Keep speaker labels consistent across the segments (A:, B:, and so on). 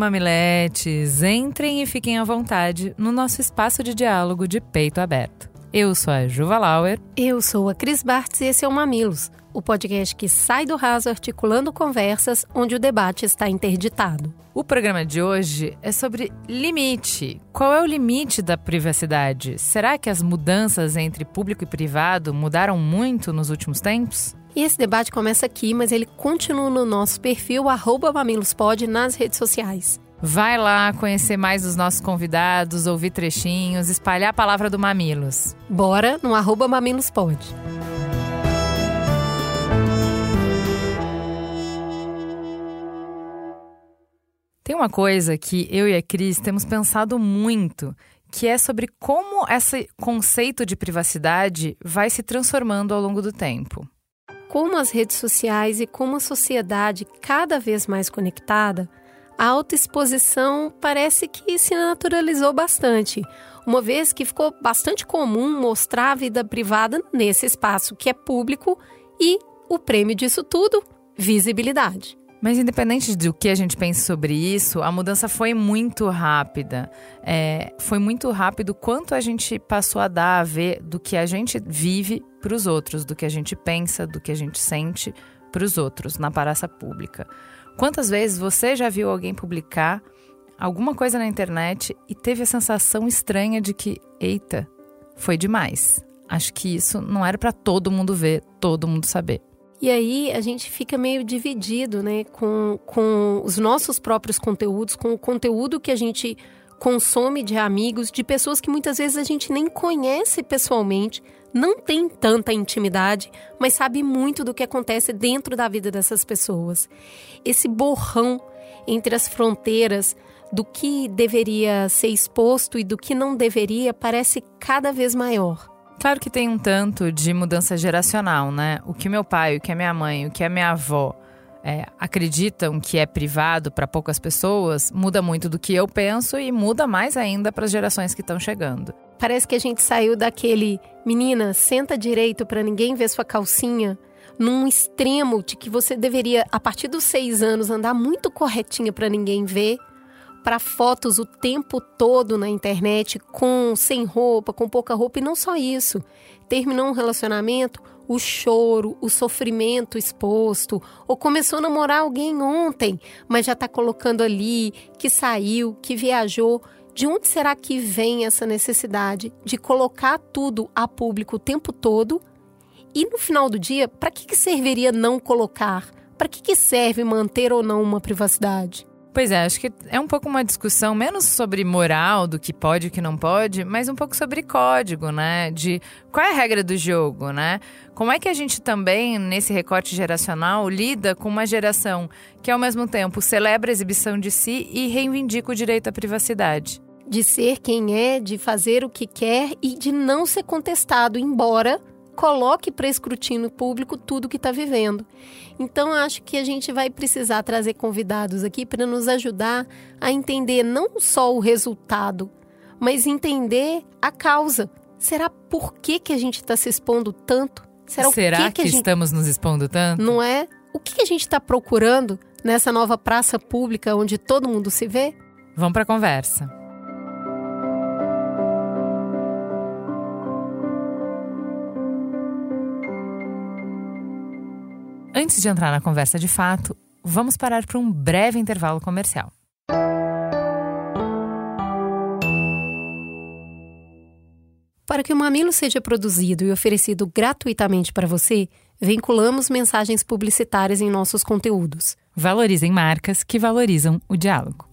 A: mamiletes, entrem e fiquem à vontade no nosso espaço de diálogo de peito aberto. Eu sou a Juva Lauer.
B: Eu sou a Cris Bartz e esse é o Mamilos, o podcast que sai do raso articulando conversas onde o debate está interditado.
A: O programa de hoje é sobre limite. Qual é o limite da privacidade? Será que as mudanças entre público e privado mudaram muito nos últimos tempos?
B: E esse debate começa aqui, mas ele continua no nosso perfil mamilospod nas redes sociais.
A: Vai lá conhecer mais dos nossos convidados, ouvir trechinhos, espalhar a palavra do Mamilos.
B: Bora no arroba mamilospod.
A: Tem uma coisa que eu e a Cris temos pensado muito, que é sobre como esse conceito de privacidade vai se transformando ao longo do tempo
B: como as redes sociais e como a sociedade cada vez mais conectada, a autoexposição parece que se naturalizou bastante, uma vez que ficou bastante comum mostrar a vida privada nesse espaço que é público e o prêmio disso tudo, visibilidade.
A: Mas independente do que a gente pense sobre isso, a mudança foi muito rápida. É, foi muito rápido quanto a gente passou a dar a ver do que a gente vive para os outros, do que a gente pensa, do que a gente sente para os outros na praça pública. Quantas vezes você já viu alguém publicar alguma coisa na internet e teve a sensação estranha de que, eita, foi demais. Acho que isso não era para todo mundo ver, todo mundo saber.
B: E aí a gente fica meio dividido, né, com, com os nossos próprios conteúdos, com o conteúdo que a gente consome de amigos, de pessoas que muitas vezes a gente nem conhece pessoalmente, não tem tanta intimidade, mas sabe muito do que acontece dentro da vida dessas pessoas. Esse borrão entre as fronteiras do que deveria ser exposto e do que não deveria parece cada vez maior.
A: Claro que tem um tanto de mudança geracional, né? O que meu pai, o que a minha mãe, o que a minha avó é, acreditam que é privado para poucas pessoas muda muito do que eu penso e muda mais ainda para as gerações que estão chegando.
B: Parece que a gente saiu daquele menina, senta direito para ninguém ver sua calcinha, num extremo de que você deveria, a partir dos seis anos, andar muito corretinha para ninguém ver para fotos o tempo todo na internet, com sem roupa, com pouca roupa, e não só isso. Terminou um relacionamento, o choro, o sofrimento exposto, ou começou a namorar alguém ontem, mas já está colocando ali que saiu, que viajou. De onde será que vem essa necessidade de colocar tudo a público o tempo todo? E no final do dia, para que, que serviria não colocar? Para que, que serve manter ou não uma privacidade?
A: Pois é, acho que é um pouco uma discussão menos sobre moral, do que pode e o que não pode, mas um pouco sobre código, né? De qual é a regra do jogo, né? Como é que a gente também, nesse recorte geracional, lida com uma geração que, ao mesmo tempo, celebra a exibição de si e reivindica o direito à privacidade?
B: De ser quem é, de fazer o que quer e de não ser contestado, embora coloque para escrutínio público tudo que está vivendo. Então, acho que a gente vai precisar trazer convidados aqui para nos ajudar a entender não só o resultado, mas entender a causa. Será por que, que a gente está se expondo tanto?
A: Será, Será que, que, que gente... estamos nos expondo tanto?
B: Não é? O que a gente está procurando nessa nova praça pública onde todo mundo se vê?
A: Vamos para a conversa. Antes de entrar na conversa de fato, vamos parar para um breve intervalo comercial.
B: Para que o Mamilo seja produzido e oferecido gratuitamente para você, vinculamos mensagens publicitárias em nossos conteúdos.
A: Valorizem marcas que valorizam o diálogo.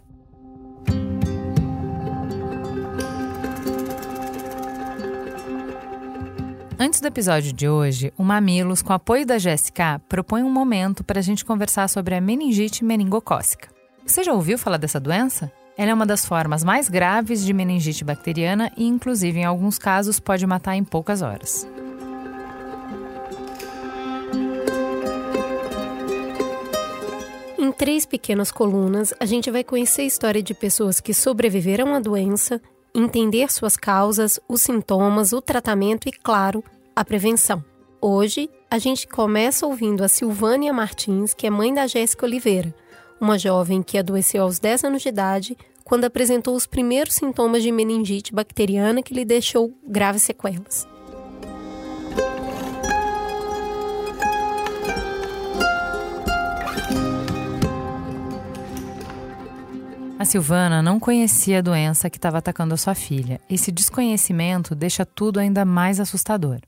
A: Antes do episódio de hoje, o Mamilos, com apoio da GSK, propõe um momento para a gente conversar sobre a meningite meningocócica. Você já ouviu falar dessa doença? Ela é uma das formas mais graves de meningite bacteriana e, inclusive, em alguns casos, pode matar em poucas horas.
B: Em três pequenas colunas, a gente vai conhecer a história de pessoas que sobreviveram à doença, entender suas causas, os sintomas, o tratamento e, claro, a prevenção. Hoje, a gente começa ouvindo a Silvânia Martins, que é mãe da Jéssica Oliveira, uma jovem que adoeceu aos 10 anos de idade quando apresentou os primeiros sintomas de meningite bacteriana que lhe deixou graves sequelas.
A: A Silvana não conhecia a doença que estava atacando a sua filha. Esse desconhecimento deixa tudo ainda mais assustador.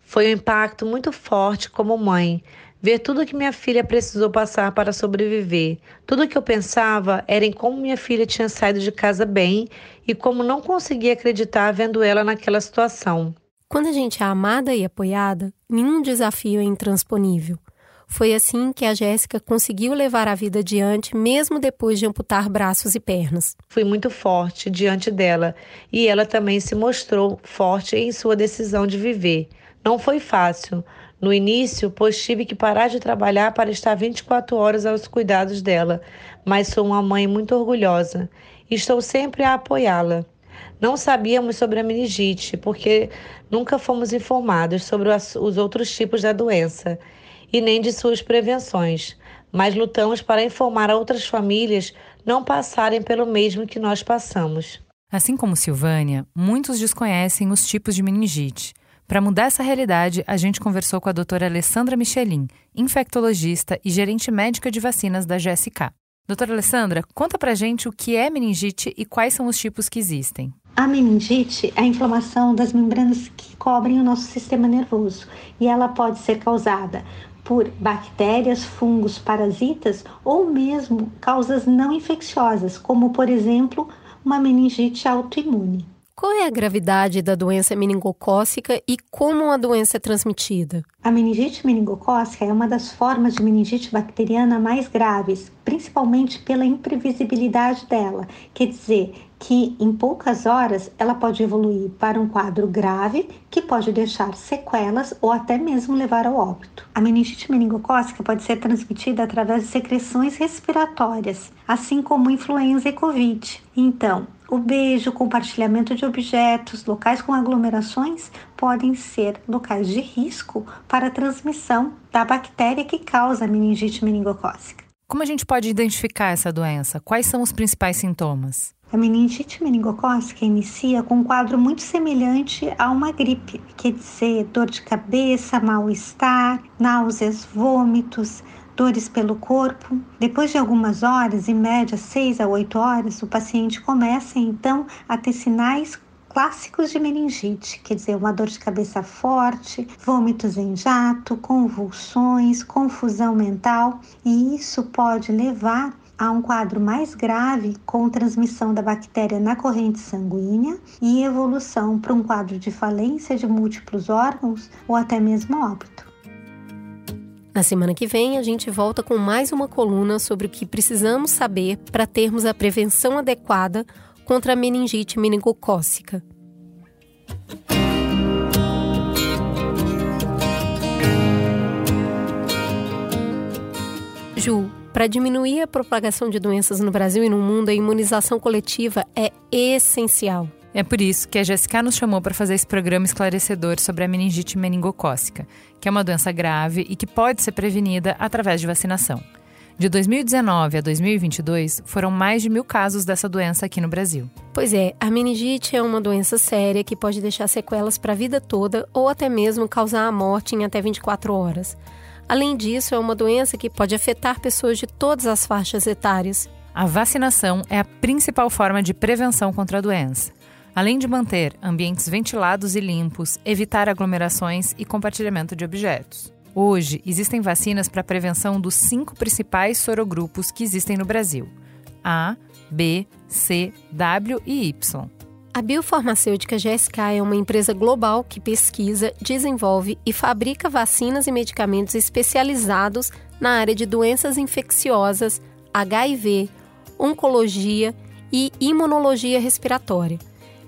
C: Foi um impacto muito forte como mãe. Ver tudo que minha filha precisou passar para sobreviver. Tudo que eu pensava era em como minha filha tinha saído de casa bem e como não conseguia acreditar vendo ela naquela situação.
B: Quando a gente é amada e apoiada, nenhum desafio é intransponível. Foi assim que a Jéssica conseguiu levar a vida adiante, mesmo depois de amputar braços e pernas.
C: Fui muito forte diante dela e ela também se mostrou forte em sua decisão de viver. Não foi fácil. No início, pois tive que parar de trabalhar para estar 24 horas aos cuidados dela, mas sou uma mãe muito orgulhosa e estou sempre a apoiá-la. Não sabíamos sobre a meningite, porque nunca fomos informados sobre os outros tipos da doença e nem de suas prevenções, mas lutamos para informar a outras famílias não passarem pelo mesmo que nós passamos.
A: Assim como Silvânia, muitos desconhecem os tipos de meningite. Para mudar essa realidade, a gente conversou com a doutora Alessandra Michelin, infectologista e gerente médica de vacinas da GSK. Doutora Alessandra, conta pra gente o que é meningite e quais são os tipos que existem.
D: A meningite é a inflamação das membranas que cobrem o nosso sistema nervoso e ela pode ser causada por bactérias, fungos, parasitas ou mesmo causas não infecciosas, como por exemplo uma meningite autoimune.
B: Qual é a gravidade da doença meningocócica e como a doença é transmitida?
D: A meningite meningocócica é uma das formas de meningite bacteriana mais graves, principalmente pela imprevisibilidade dela. Quer dizer, que em poucas horas ela pode evoluir para um quadro grave que pode deixar sequelas ou até mesmo levar ao óbito. A meningite meningocócica pode ser transmitida através de secreções respiratórias, assim como influenza e covid. Então, o beijo, compartilhamento de objetos, locais com aglomerações podem ser locais de risco para a transmissão da bactéria que causa a meningite meningocócica.
A: Como a gente pode identificar essa doença? Quais são os principais sintomas?
D: A meningite meningocócica inicia com um quadro muito semelhante a uma gripe, quer dizer, dor de cabeça, mal-estar, náuseas, vômitos, dores pelo corpo. Depois de algumas horas, em média 6 a 8 horas, o paciente começa então a ter sinais clássicos de meningite, quer dizer, uma dor de cabeça forte, vômitos em jato, convulsões, confusão mental, e isso pode levar a um quadro mais grave com transmissão da bactéria na corrente sanguínea e evolução para um quadro de falência de múltiplos órgãos ou até mesmo óbito.
B: Na semana que vem, a gente volta com mais uma coluna sobre o que precisamos saber para termos a prevenção adequada contra a meningite meningocócica. Ju, para diminuir a propagação de doenças no Brasil e no mundo, a imunização coletiva é essencial.
A: É por isso que a Jéssica nos chamou para fazer esse programa esclarecedor sobre a meningite meningocócica, que é uma doença grave e que pode ser prevenida através de vacinação. De 2019 a 2022, foram mais de mil casos dessa doença aqui no Brasil.
B: Pois é, a meningite é uma doença séria que pode deixar sequelas para a vida toda ou até mesmo causar a morte em até 24 horas. Além disso, é uma doença que pode afetar pessoas de todas as faixas etárias.
A: A vacinação é a principal forma de prevenção contra a doença. Além de manter ambientes ventilados e limpos, evitar aglomerações e compartilhamento de objetos. Hoje, existem vacinas para a prevenção dos cinco principais sorogrupos que existem no Brasil: A, B, C, W e Y.
B: A biofarmacêutica GSK é uma empresa global que pesquisa, desenvolve e fabrica vacinas e medicamentos especializados na área de doenças infecciosas, HIV, oncologia, e imunologia respiratória.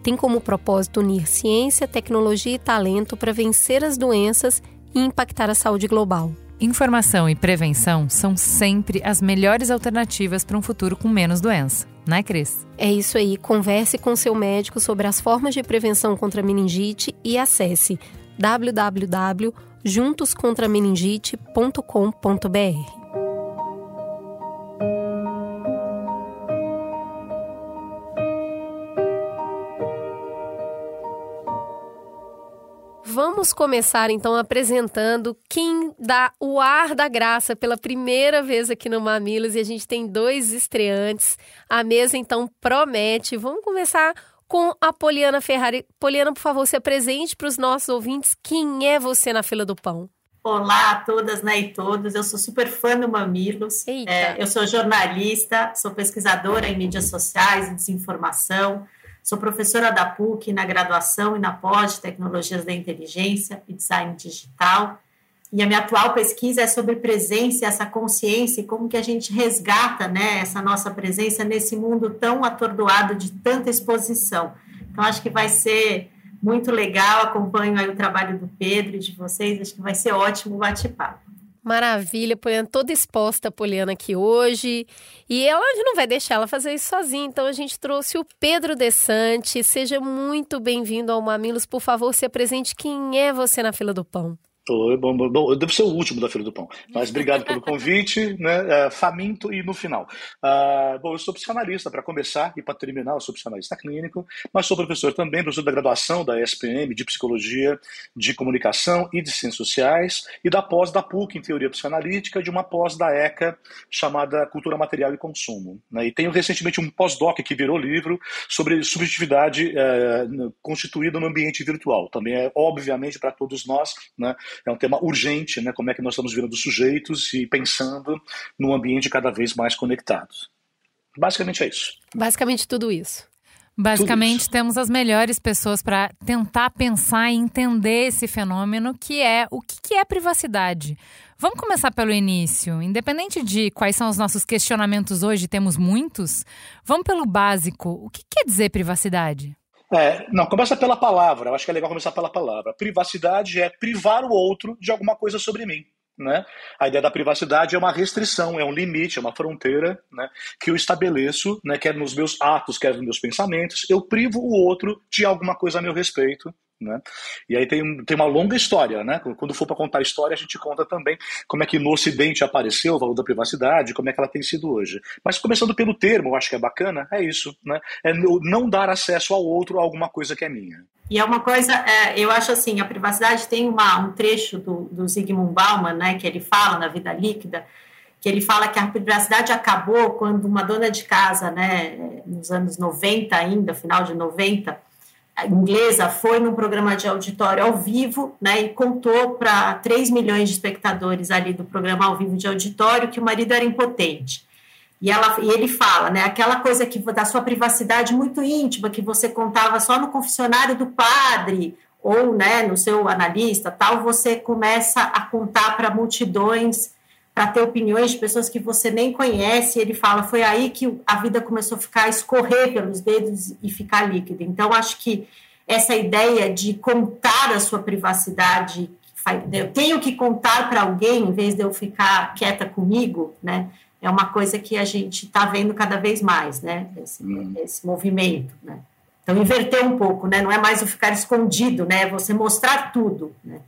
B: Tem como propósito unir ciência, tecnologia e talento para vencer as doenças e impactar a saúde global.
A: Informação e prevenção são sempre as melhores alternativas para um futuro com menos doença, né, Cris?
B: É isso aí. Converse com seu médico sobre as formas de prevenção contra a meningite e acesse www.juntoscontrameningite.com.br. Vamos começar então apresentando quem dá o ar da graça pela primeira vez aqui no Mamilos e a gente tem dois estreantes. A mesa então promete. Vamos começar com a Poliana Ferrari. Poliana, por favor, se apresente para os nossos ouvintes. Quem é você na fila do pão?
E: Olá a todas né, e todos, eu sou super fã do Mamilos, é, eu sou jornalista, sou pesquisadora em mídias sociais e desinformação, Sou professora da PUC na graduação e na pós de Tecnologias da Inteligência e Design Digital. E a minha atual pesquisa é sobre presença, essa consciência e como que a gente resgata né, essa nossa presença nesse mundo tão atordoado de tanta exposição. Então, acho que vai ser muito legal, acompanho aí o trabalho do Pedro e de vocês, acho que vai ser ótimo bate-papo.
B: Maravilha, Poliana, toda exposta a Poliana aqui hoje. E ela não vai deixar ela fazer isso sozinha, então a gente trouxe o Pedro Desante. Seja muito bem-vindo ao Mamilos. Por favor, se apresente. Quem é você na fila do pão?
F: Oi, bom, bom, eu devo ser o último da Feira do Pão, mas obrigado pelo convite, né? É, faminto e no final. Uh, bom, eu sou psicanalista para começar e para terminar, eu sou psicanalista clínico, mas sou professor também, professor da graduação da SPM de Psicologia, de Comunicação e de Ciências Sociais e da pós da PUC em Teoria Psicanalítica, de uma pós da ECA chamada Cultura Material e Consumo. Né? E tenho recentemente um pós-doc que virou livro sobre subjetividade é, constituída no ambiente virtual. Também é, obviamente, para todos nós, né? É um tema urgente, né? Como é que nós estamos virando sujeitos e pensando num ambiente cada vez mais conectado. Basicamente é isso.
B: Basicamente tudo isso.
A: Basicamente, temos as melhores pessoas para tentar pensar e entender esse fenômeno que é o que é privacidade. Vamos começar pelo início. Independente de quais são os nossos questionamentos hoje, temos muitos. Vamos pelo básico. O que quer dizer privacidade?
F: É, não, começa pela palavra. Eu acho que é legal começar pela palavra. Privacidade é privar o outro de alguma coisa sobre mim. Né? A ideia da privacidade é uma restrição, é um limite, é uma fronteira né, que eu estabeleço, né, quer nos meus atos, quer nos meus pensamentos. Eu privo o outro de alguma coisa a meu respeito né? E aí tem, tem uma longa história, né? Quando for para contar a história, a gente conta também como é que no Ocidente apareceu o valor da privacidade, como é que ela tem sido hoje. Mas começando pelo termo, eu acho que é bacana, é isso, né? É não dar acesso ao outro a alguma coisa que é minha.
E: E é uma coisa, é, eu acho assim, a privacidade tem uma, um trecho do, do Zygmunt Bauman, né, que ele fala na Vida Líquida, que ele fala que a privacidade acabou quando uma dona de casa, né, nos anos 90 ainda, final de 90, inglesa foi num programa de auditório ao vivo, né, e contou para 3 milhões de espectadores ali do programa ao vivo de auditório que o marido era impotente. E, ela, e ele fala, né, aquela coisa que da sua privacidade muito íntima que você contava só no confessionário do padre ou, né, no seu analista, tal, você começa a contar para multidões para ter opiniões de pessoas que você nem conhece. Ele fala, foi aí que a vida começou a ficar, escorrer pelos dedos e ficar líquida. Então, acho que essa ideia de contar a sua privacidade, eu tenho que contar para alguém em vez de eu ficar quieta comigo, né? É uma coisa que a gente está vendo cada vez mais, né? Esse, hum. esse movimento, né? Então, inverter um pouco, né? Não é mais o ficar escondido, né? É você mostrar tudo, né?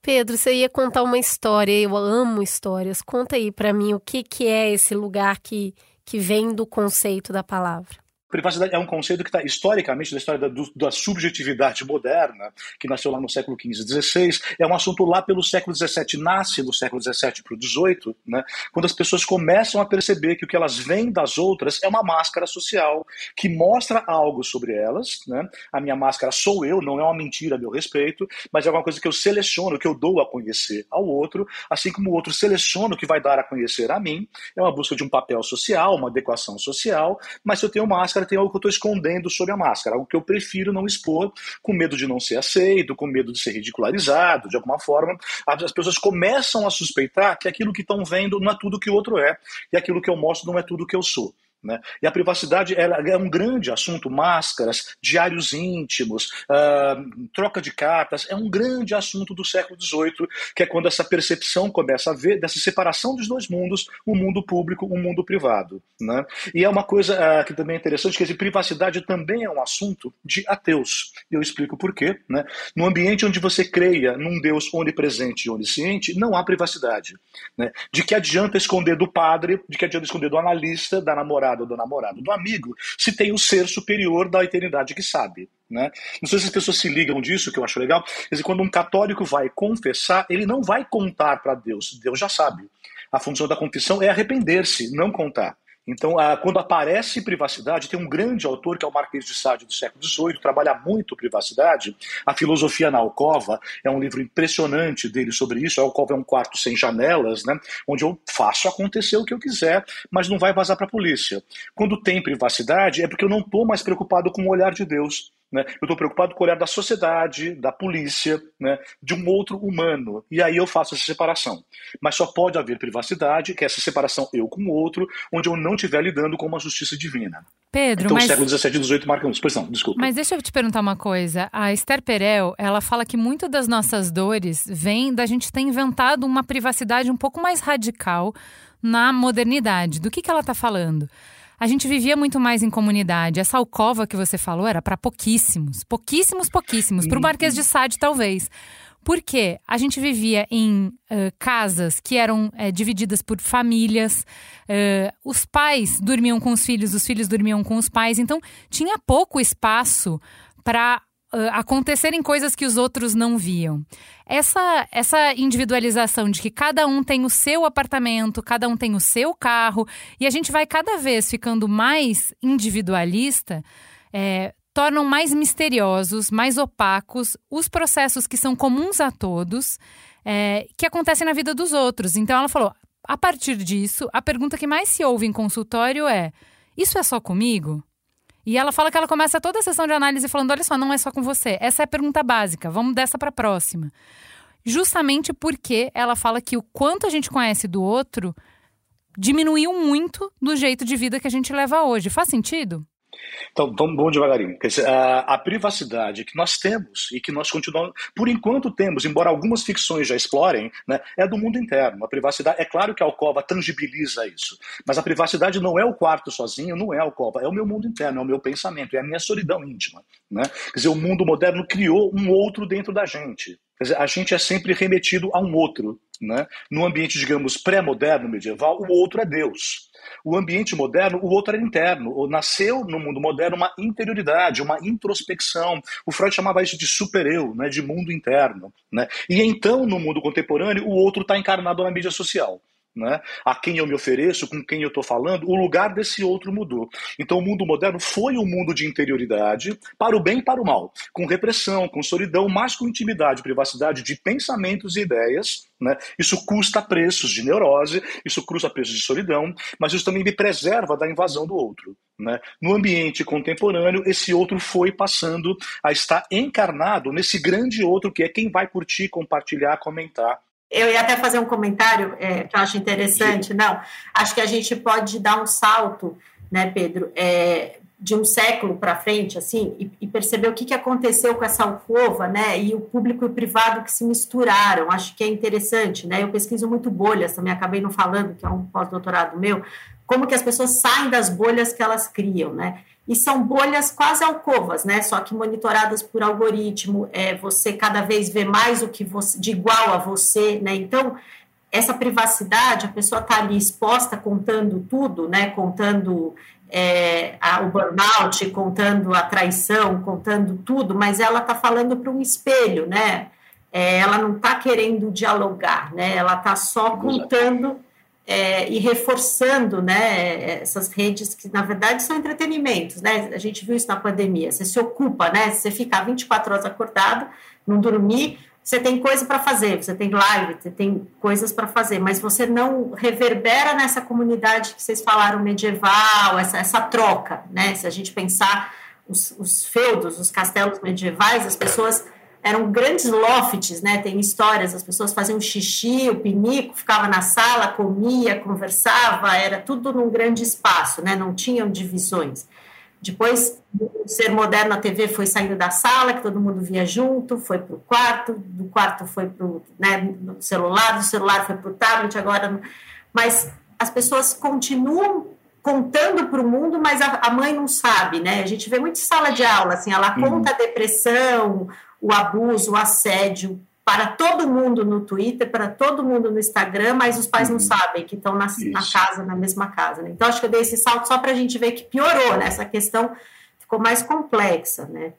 B: Pedro, você ia contar uma história, eu amo histórias. Conta aí para mim o que, que é esse lugar que, que vem do conceito da palavra.
F: Privacidade é um conceito que está historicamente da história da, da, subjetividade moderna, que nasceu lá no século XV, XVI, é um assunto lá pelo século XVII, nasce do século XVII para o XVIII, né, quando as pessoas começam a perceber que o que elas veem das outras é uma máscara social que mostra algo sobre elas. Né, a minha máscara sou eu, não é uma mentira a meu respeito, mas é alguma coisa que eu seleciono, que eu dou a conhecer ao outro, assim como o outro seleciona o que vai dar a conhecer a mim. É uma busca de um papel social, uma adequação social, mas se eu tenho máscara, máscara tem algo que eu estou escondendo sob a máscara, algo que eu prefiro não expor, com medo de não ser aceito, com medo de ser ridicularizado, de alguma forma. As pessoas começam a suspeitar que aquilo que estão vendo não é tudo que o outro é, e aquilo que eu mostro não é tudo que eu sou. Né? E a privacidade é um grande assunto, máscaras, diários íntimos, uh, troca de cartas, é um grande assunto do século XVIII, que é quando essa percepção começa a ver dessa separação dos dois mundos, o mundo público, o mundo privado. Né? E é uma coisa uh, que também é interessante, que privacidade também é um assunto de ateus. Eu explico por quê. Né? No ambiente onde você creia num Deus onipresente e onisciente, não há privacidade. Né? De que adianta esconder do padre, de que adianta esconder do analista, da namorada ou do namorado, do amigo, se tem o ser superior da eternidade que sabe. Né? Não sei se as pessoas se ligam disso, que eu acho legal. Quer dizer, quando um católico vai confessar, ele não vai contar para Deus, Deus já sabe. A função da confissão é arrepender-se, não contar. Então, quando aparece privacidade, tem um grande autor, que é o Marquês de Sade, do século XVIII, trabalha muito privacidade. A Filosofia na Alcova é um livro impressionante dele sobre isso. A Alcova é um quarto sem janelas, né, onde eu faço acontecer o que eu quiser, mas não vai vazar para a polícia. Quando tem privacidade, é porque eu não estou mais preocupado com o olhar de Deus. Né? Eu estou preocupado com o olhar da sociedade, da polícia, né? de um outro humano. E aí eu faço essa separação. Mas só pode haver privacidade, que é essa separação eu com o outro, onde eu não estiver lidando com uma justiça divina.
A: Pedro,
F: então,
A: mas...
F: o século XVII e XVIII marcam isso. Pois não, desculpa.
A: Mas deixa eu te perguntar uma coisa. A Esther Perel, ela fala que muitas das nossas dores vêm da gente ter inventado uma privacidade um pouco mais radical na modernidade. Do que, que ela está falando? A gente vivia muito mais em comunidade. Essa alcova que você falou era para pouquíssimos, pouquíssimos, pouquíssimos. Para o Marquês de Sade, talvez. Porque a gente vivia em uh, casas que eram uh, divididas por famílias, uh, os pais dormiam com os filhos, os filhos dormiam com os pais, então tinha pouco espaço para uh, acontecerem coisas que os outros não viam. Essa, essa individualização de que cada um tem o seu apartamento, cada um tem o seu carro, e a gente vai cada vez ficando mais individualista, é, tornam mais misteriosos, mais opacos os processos que são comuns a todos, é, que acontecem na vida dos outros. Então ela falou: a partir disso, a pergunta que mais se ouve em consultório é: isso é só comigo? E ela fala que ela começa toda a sessão de análise falando: olha só, não é só com você. Essa é a pergunta básica. Vamos dessa para a próxima. Justamente porque ela fala que o quanto a gente conhece do outro diminuiu muito do jeito de vida que a gente leva hoje. Faz sentido?
F: Então, vamos, vamos devagarinho. Dizer, a, a, privacidade que nós temos e que nós continuamos, por enquanto temos, embora algumas ficções já explorem, né, é do mundo interno. A privacidade, é claro que a alcova tangibiliza isso, mas a privacidade não é o quarto sozinho, não é a alcova, é o meu mundo interno, é o meu pensamento, é a minha solidão íntima. Né? Quer dizer, o mundo moderno criou um outro dentro da gente. Quer dizer, a gente é sempre remetido a um outro. Né? No ambiente, digamos, pré-moderno, medieval, o outro é Deus. O ambiente moderno, o outro é interno. Nasceu no mundo moderno uma interioridade, uma introspecção. O Freud chamava isso de super-eu, né? de mundo interno. Né? E então, no mundo contemporâneo, o outro está encarnado na mídia social né, a quem eu me ofereço, com quem eu estou falando, o lugar desse outro mudou. Então o mundo moderno foi um mundo de interioridade, para o bem e para o mal, com repressão, com solidão, mas com intimidade, privacidade de pensamentos e ideias. Né? Isso custa preços de neurose, isso custa preços de solidão, mas isso também me preserva da invasão do outro. Né? No ambiente contemporâneo, esse outro foi passando a estar encarnado nesse grande outro que é quem vai curtir, compartilhar, comentar
E: eu ia até fazer um comentário é, que eu acho interessante. Não, acho que a gente pode dar um salto, né, Pedro, é, de um século para frente, assim, e, e, perceber o que, que aconteceu com essa alcova, né, e o público e o privado que se misturaram. Acho que é interessante, né. Eu pesquiso muito bolhas, também acabei não falando, que é um pós-doutorado meu, como que as pessoas saem das bolhas que elas criam, né e são bolhas quase alcovas, né? Só que monitoradas por algoritmo, é, você cada vez vê mais o que você, de igual a você, né? Então, essa privacidade, a pessoa está ali exposta, contando tudo, né? Contando é, a, o burnout, contando a traição, contando tudo, mas ela está falando para um espelho, né? É, ela não está querendo dialogar, né? Ela está só contando é, e reforçando né, essas redes que, na verdade, são entretenimentos. Né? A gente viu isso na pandemia. Você se ocupa, né? Você ficar 24 horas acordado, não dormir, você tem coisa para fazer, você tem live, você tem coisas para fazer, mas você não reverbera nessa comunidade que vocês falaram medieval, essa, essa troca, né? Se a gente pensar os, os feudos, os castelos medievais, as pessoas eram grandes lofts, né? Tem histórias, as pessoas faziam xixi, o pinico ficava na sala, comia, conversava, era tudo num grande espaço, né? Não tinham divisões. Depois, o ser moderno, a TV foi saindo da sala, que todo mundo via junto, foi para o quarto, do quarto foi para o né, celular, do celular foi para o tablet, agora. Mas as pessoas continuam contando para o mundo, mas a, a, mãe não sabe, né? A gente vê muito sala de aula, assim, ela uhum. conta a depressão, o abuso, o assédio para todo mundo no Twitter, para todo mundo no Instagram, mas os pais uhum. não sabem que estão na, na, casa, na mesma casa. Né? Então, acho que eu dei esse salto só para a gente ver que piorou, né? Essa questão ficou mais complexa, né?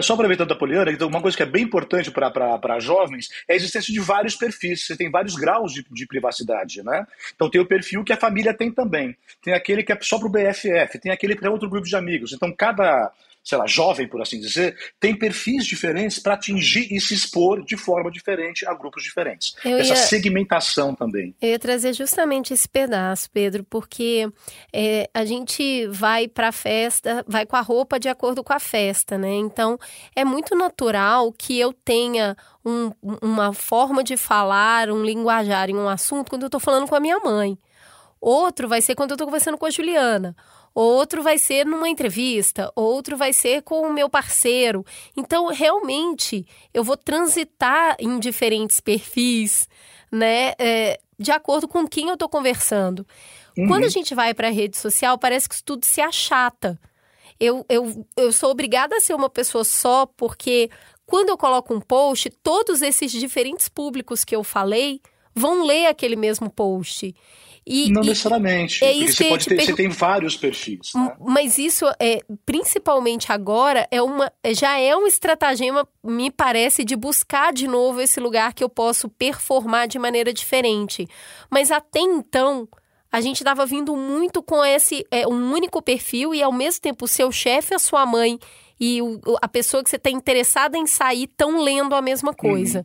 F: Só aproveitando a Poliana, então uma coisa que é bem importante para jovens é a existência de vários perfis. Você tem vários graus de, de, privacidade, né? Então tem o perfil que a família tem também. Tem aquele que é só para o BFF, tem aquele que é outro grupo de amigos. Então cada sei lá, jovem, por assim dizer, tem perfis diferentes para atingir e se expor de forma diferente a grupos diferentes. Eu Essa ia, segmentação também.
B: Eu ia trazer justamente esse pedaço, Pedro, porque é, a gente vai para a festa, vai com a roupa de acordo com a festa, né? Então, é muito natural que eu tenha um, uma forma de falar, um linguajar em um assunto quando eu estou falando com a minha mãe. Outro vai ser quando eu estou conversando com a Juliana outro vai ser numa entrevista, outro vai ser com o meu parceiro. Então, realmente, eu vou transitar em diferentes perfis, né? É, de acordo com quem eu estou conversando. Uhum. Quando a gente vai para a rede social, parece que isso tudo se achata. Eu, eu, eu sou obrigada a ser uma pessoa só, porque quando eu coloco um post, todos esses diferentes públicos que eu falei vão ler aquele mesmo post.
F: E, não e, necessariamente. É porque você, pode ter, você tem vários perfis. Né?
B: Mas isso, é, principalmente agora, é uma, já é um estratagema, me parece, de buscar de novo esse lugar que eu posso performar de maneira diferente. Mas até então, a gente estava vindo muito com esse é, um único perfil e, ao mesmo tempo, o seu chefe, a sua mãe e o, a pessoa que você está interessada em sair estão lendo a mesma coisa. Uhum.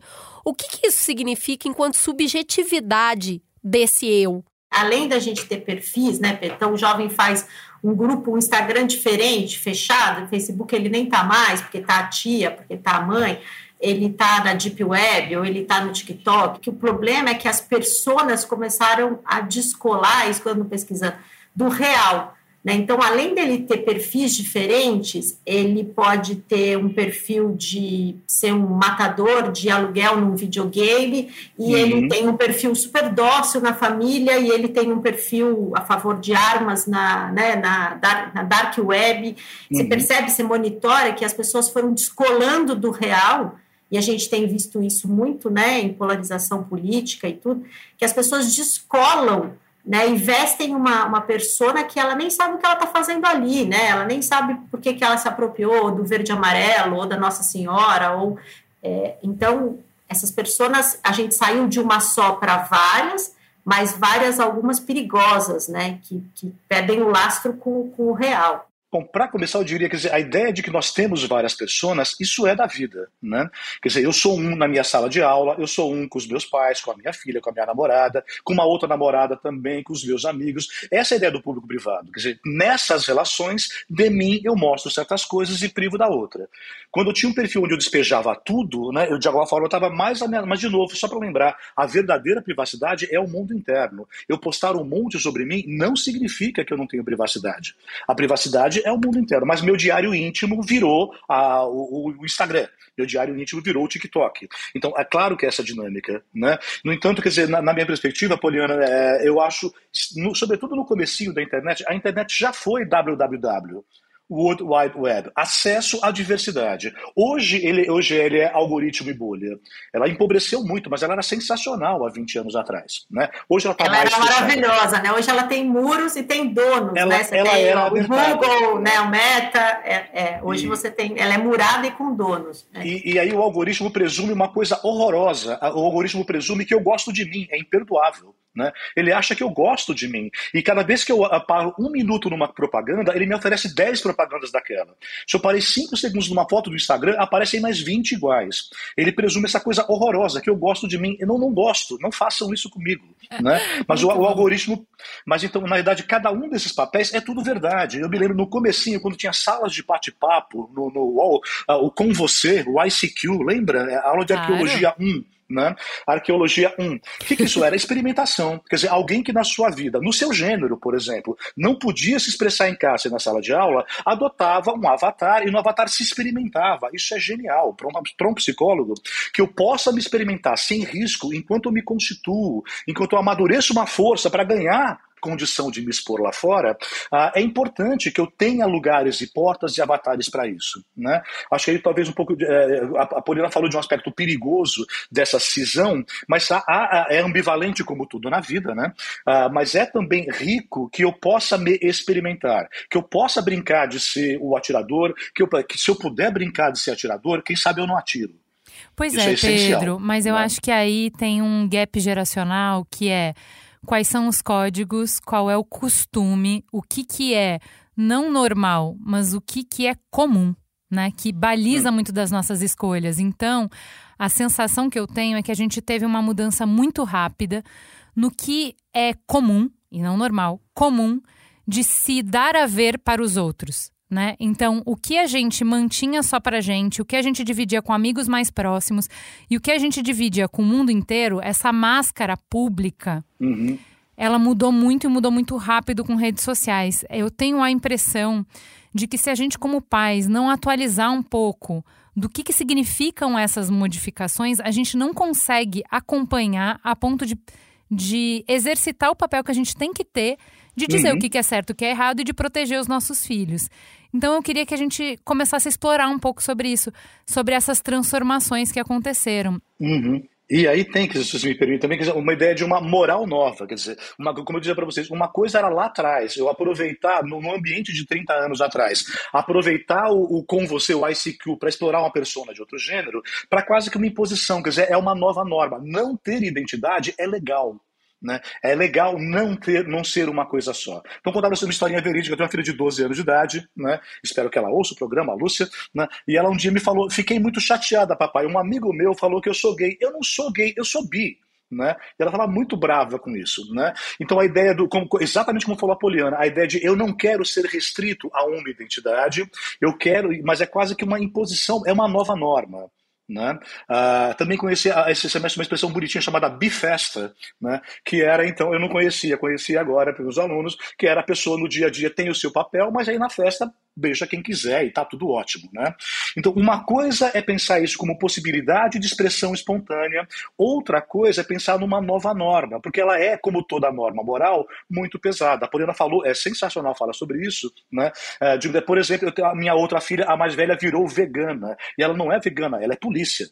B: O que, que isso significa enquanto subjetividade desse eu?
E: além da gente ter perfis, né? Então o jovem faz um grupo, um Instagram diferente, fechado, Facebook ele nem tá mais, porque tá a tia, porque tá a mãe, ele tá na Deep Web ou ele tá no TikTok, que o problema é que as pessoas começaram a descolar, isso quando pesquisando, do real. Né? Então, além dele ter perfis diferentes, ele pode ter um perfil de ser um matador de aluguel num videogame, e uhum. ele tem um perfil super dócil na família, e ele tem um perfil a favor de armas na, né, na, na dark web. Uhum. Você percebe, você monitora que as pessoas foram descolando do real, e a gente tem visto isso muito né, em polarização política e tudo, que as pessoas descolam né, investem em uma, uma persona que ela nem sabe o que ela está fazendo ali, né? Ela nem sabe por que, que ela se apropriou do verde amarelo ou da Nossa Senhora. ou é, Então, essas pessoas, a gente saiu de uma só para várias, mas várias, algumas perigosas, né? Que, que perdem o lastro com, com o real.
F: Bom, para começar, eu diria, quer dizer, a ideia de que nós temos várias pessoas, isso é da vida, né? Quer dizer, eu sou um na minha sala de aula, eu sou um com os meus pais, com a minha filha, com a minha namorada, com uma outra namorada também, com os meus amigos. Essa é a ideia do público privado. Quer dizer, nessas relações, de mim eu mostro certas coisas e privo da outra. Quando eu tinha um perfil onde eu despejava tudo, né, eu de alguma forma estava mais minha, mas de novo, só para lembrar, a verdadeira privacidade é o mundo interno. Eu postar um monte sobre mim não significa que eu não tenho privacidade. A privacidade é o mundo inteiro. Mas meu diário íntimo virou a, o, o, Instagram. Meu diário íntimo virou o TikTok. Então, é claro que é essa dinâmica. Né? No entanto, quer dizer, na, na minha perspectiva, Poliana, é, eu acho, no, sobretudo no comecinho da internet, a internet já foi www. World Wide Web, acesso à diversidade. Hoje ele, hoje ele é algoritmo e bolha. Ela empobreceu muito, mas ela era sensacional há 20 anos atrás. Né? Hoje ela está
E: Ela era maravilhosa, né? Hoje ela tem muros e tem donos. Ela, né? Você ela tem era o Google, né? o Meta. É, é. Hoje e... você tem. Ela é murada e com donos.
F: Né? E, e aí o algoritmo presume uma coisa horrorosa. O algoritmo presume que eu gosto de mim, é imperdoável. Né? Ele acha que eu gosto de mim. E cada vez que eu paro um minuto numa propaganda, ele me oferece 10 propagandas daquela. Se eu parei 5 segundos numa foto do Instagram, aparecem mais 20 iguais. Ele presume essa coisa horrorosa, que eu gosto de mim. Eu não, não gosto, não façam isso comigo. Né? Mas o, o, algoritmo. Mas então, na verdade, cada um desses papéis é tudo verdade. Eu me lembro no comecinho, quando tinha salas de bate-papo no, no, no, o Com Você, o ICQ, lembra? A aula de claro. arqueologia 1 né? Arqueologia 1. O que, que isso era? Experimentação. Quer dizer, alguém que na sua vida, no seu gênero, por exemplo, não podia se expressar em casa e na sala de aula, adotava um avatar e no avatar se experimentava. Isso é genial. Para um psicólogo, que eu possa me experimentar sem risco enquanto eu me constituo, enquanto eu amadureço uma força para ganhar condição de me expor lá fora, uh, é importante que eu tenha lugares e portas e avatares para isso. Né? Acho que aí talvez um pouco. É, a Paulina falou de um aspecto perigoso dessa cisão, mas a, a, é ambivalente como tudo na vida, né? Uh, mas é também rico que eu possa me experimentar, que eu possa brincar de ser o atirador, que, eu, que se eu puder brincar de ser atirador, quem sabe eu não atiro.
A: Pois Isso é, é Pedro, mas eu né? acho que aí tem um gap geracional que é quais são os códigos, qual é o costume, o que, que é não normal, mas o que, que é comum, né? Que baliza hum. muito das nossas escolhas. Então, a sensação que eu tenho é que a gente teve uma mudança muito rápida no que é comum, e não normal, comum, de se dar a ver para os outros né? Então, o que a gente mantinha só pra gente, o que a gente dividia com amigos mais próximos e o que a gente dividia com o mundo inteiro, essa máscara pública, uhum. ela mudou muito e mudou muito rápido com redes sociais. Eu tenho a impressão de que se a gente, como pais, não atualizar um pouco do que, que significam essas modificações, a gente não consegue acompanhar a ponto de, de exercitar o papel que a gente tem que ter de dizer uhum. o que é certo, o que é errado e de proteger os nossos filhos. Então eu queria que a gente começasse a explorar um pouco sobre isso, sobre essas transformações que aconteceram.
F: Uhum. E aí tem, que, se me permitem, também uma ideia de uma moral nova. Quer dizer, uma, como eu dizia para vocês, uma coisa era lá atrás, eu aproveitar, no, no ambiente de 30 anos atrás, aproveitar o, o com você, o ICQ, para explorar uma persona de outro gênero, para quase que uma imposição. Quer dizer, é uma nova norma. Não ter identidade é legal. Né? É legal não ter, não ser uma coisa só. Então, contar uma historinha verídica. Eu tenho uma filha de 12 anos de idade, né? espero que ela ouça o programa, a Lúcia, né? e ela um dia me falou: fiquei muito chateada, papai. Um amigo meu falou que eu sou gay. Eu não sou gay, eu sou bi. Né? E ela estava muito brava com isso. Né? Então a ideia do, como, exatamente como falou a Poliana, a ideia de eu não quero ser restrito a uma identidade, eu quero, mas é quase que uma imposição, é uma nova norma. Né? Uh, também conheci esse semestre uma expressão bonitinha chamada bifesta, né? que era então, eu não conhecia, conhecia agora pelos alunos, que era a pessoa no dia a dia tem o seu papel, mas aí na festa beija quem quiser e tá tudo ótimo, né? Então, uma coisa é pensar isso como possibilidade de expressão espontânea, outra coisa é pensar numa nova norma, porque ela é, como toda norma moral, muito pesada. A Poliana falou, é sensacional falar sobre isso, né? É, de, por exemplo, a minha outra filha, a mais velha, virou vegana, e ela não é vegana, ela é polícia.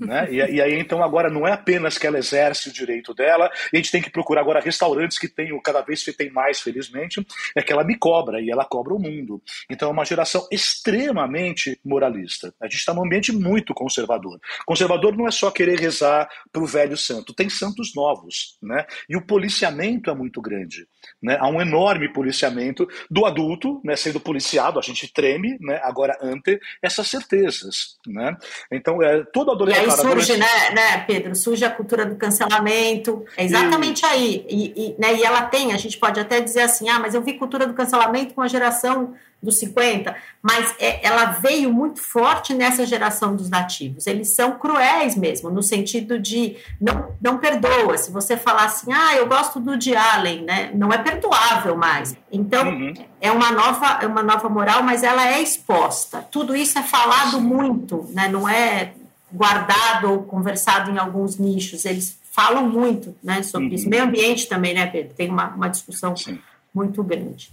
F: Né? E, e, aí, então, agora não é apenas que ela exerce o direito dela, e a gente tem que procurar agora restaurantes que tenham, cada vez tem mais, felizmente, é que ela me cobra, e ela cobra o mundo. Então, é uma geração extremamente moralista. A gente está num ambiente muito conservador. Conservador não é só querer rezar para o velho santo, tem santos novos, né? E o policiamento é muito grande. Né? Há um enorme policiamento do adulto, né, sendo policiado, a gente treme, né, agora ante essas certezas. Né? Então, é, todo adolescente.
E: E aí surge, né, né, Pedro? Surge a cultura do cancelamento, é exatamente e... aí. E, e, né, e ela tem, a gente pode até dizer assim, ah, mas eu vi cultura do cancelamento com a geração dos 50, mas é, ela veio muito forte nessa geração dos nativos. Eles são cruéis mesmo, no sentido de não, não perdoa. Se você falar assim, ah, eu gosto do de Allen, né? Não é perdoável mais. Então, uhum. é uma nova, é uma nova moral, mas ela é exposta. Tudo isso é falado muito, né? Não é guardado ou conversado em alguns nichos. Eles falam muito, né, sobre uhum. isso. Meio ambiente também, né, Pedro? Tem uma, uma discussão Sim. muito grande.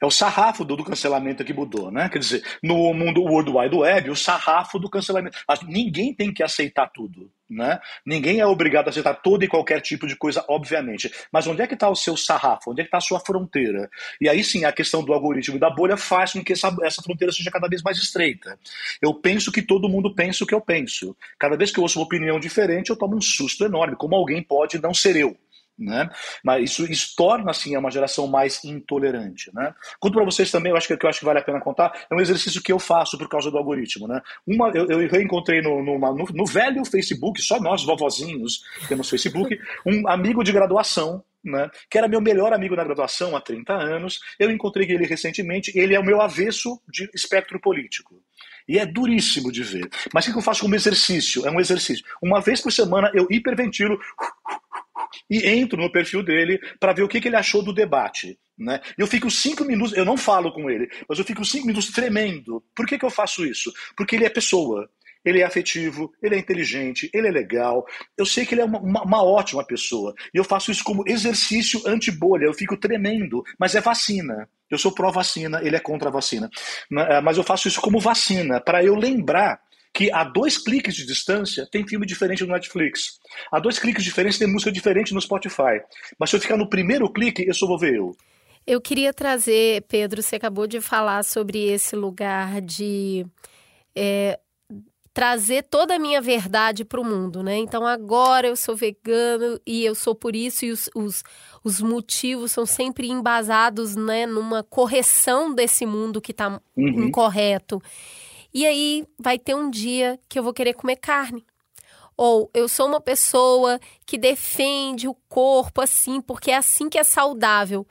F: É o sarrafo do, do, cancelamento que mudou, né? Quer dizer, no mundo World Wide Web, o sarrafo do cancelamento. Ninguém tem que aceitar tudo, né? Ninguém é obrigado a aceitar todo e qualquer tipo de coisa, obviamente. Mas onde é que está o seu sarrafo? Onde é que está a sua fronteira? E aí sim, a questão do algoritmo e da bolha faz com que essa, essa fronteira seja cada vez mais estreita. Eu penso que todo mundo pensa o que eu penso. Cada vez que eu ouço uma opinião diferente, eu tomo um susto enorme. Como alguém pode não ser eu? Né? Mas isso, isso torna assim uma geração mais intolerante, né? Conto para vocês também, eu acho que, eu acho que vale a pena contar, é um exercício que eu faço por causa do algoritmo, né? Uma, eu, eu reencontrei no, numa, no, no velho Facebook, só nós vovozinhos temos Facebook, um amigo de graduação né, que era meu melhor amigo na graduação há 30 anos. Eu encontrei ele recentemente, ele é o meu avesso de espectro político. E é duríssimo de ver. Mas o que eu faço como exercício? É um exercício. Uma vez por semana eu hiperventilo e entro no perfil dele para ver o que, que ele achou do debate. Né? Eu fico cinco minutos, eu não falo com ele, mas eu fico cinco minutos tremendo. Por que, que eu faço isso? Porque ele é pessoa. Ele é afetivo, ele é inteligente, ele é legal. Eu sei que ele é uma, uma, uma ótima pessoa. E eu faço isso como exercício anti-bolha. Eu fico tremendo, mas é vacina. Eu sou pró-vacina, ele é contra a vacina. Eh, mas eu faço isso como vacina, para eu lembrar que a dois cliques de distância tem filme diferente no Netflix. A dois cliques de diferença tem música diferente no Spotify. Mas se eu ficar no primeiro clique, eu só vou ver eu.
B: Eu queria trazer, Pedro, você acabou de falar sobre esse lugar de é, trazer toda a minha verdade para o mundo, né? Então agora eu sou vegano e eu sou por isso, e os, os, os motivos são sempre embasados né, numa correção desse mundo que está uhum. incorreto. E aí vai ter um dia que eu vou querer comer carne. Ou eu sou uma pessoa que defende o corpo assim, porque é assim que é saudável.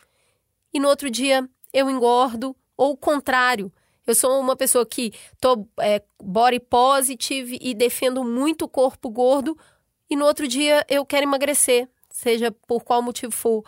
B: E no outro dia eu engordo, ou o contrário. Eu sou uma pessoa que tô é, body positive e defendo muito o corpo gordo, e no outro dia eu quero emagrecer, seja por qual motivo for.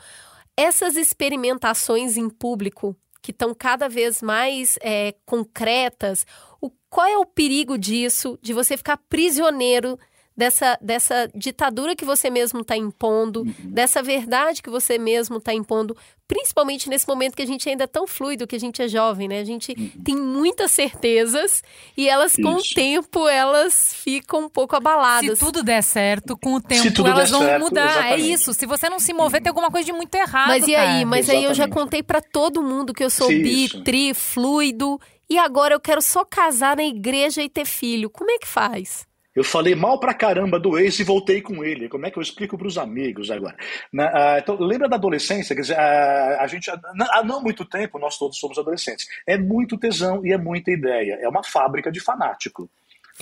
B: Essas experimentações em público que estão cada vez mais é, concretas, o, qual é o perigo disso, de você ficar prisioneiro dessa, dessa ditadura que você mesmo está impondo, uhum. dessa verdade que você mesmo está impondo, principalmente nesse momento que a gente ainda é tão fluido, que a gente é jovem, né? A gente uhum. tem muitas certezas e elas, Isso. com o tempo, elas ficam um pouco abaladas.
A: Se tudo der certo, com o tempo elas vão certo, mudar. É exatamente. É isso. Se você não se mover, tem alguma coisa de muito errado.
B: Mas e aí?
A: Cara.
B: Mas exatamente. aí eu já contei para todo mundo que eu sou bi, tri, fluido. E agora eu quero só casar na igreja e ter filho. Como é que faz?
F: Eu falei mal pra caramba do ex e voltei com ele. Como é que eu explico para os amigos agora? Na, uh, então, lembra da adolescência? Quer dizer, uh, a gente, há não muito tempo, nós todos somos adolescentes. É muito tesão e é muita ideia. É uma fábrica de fanático.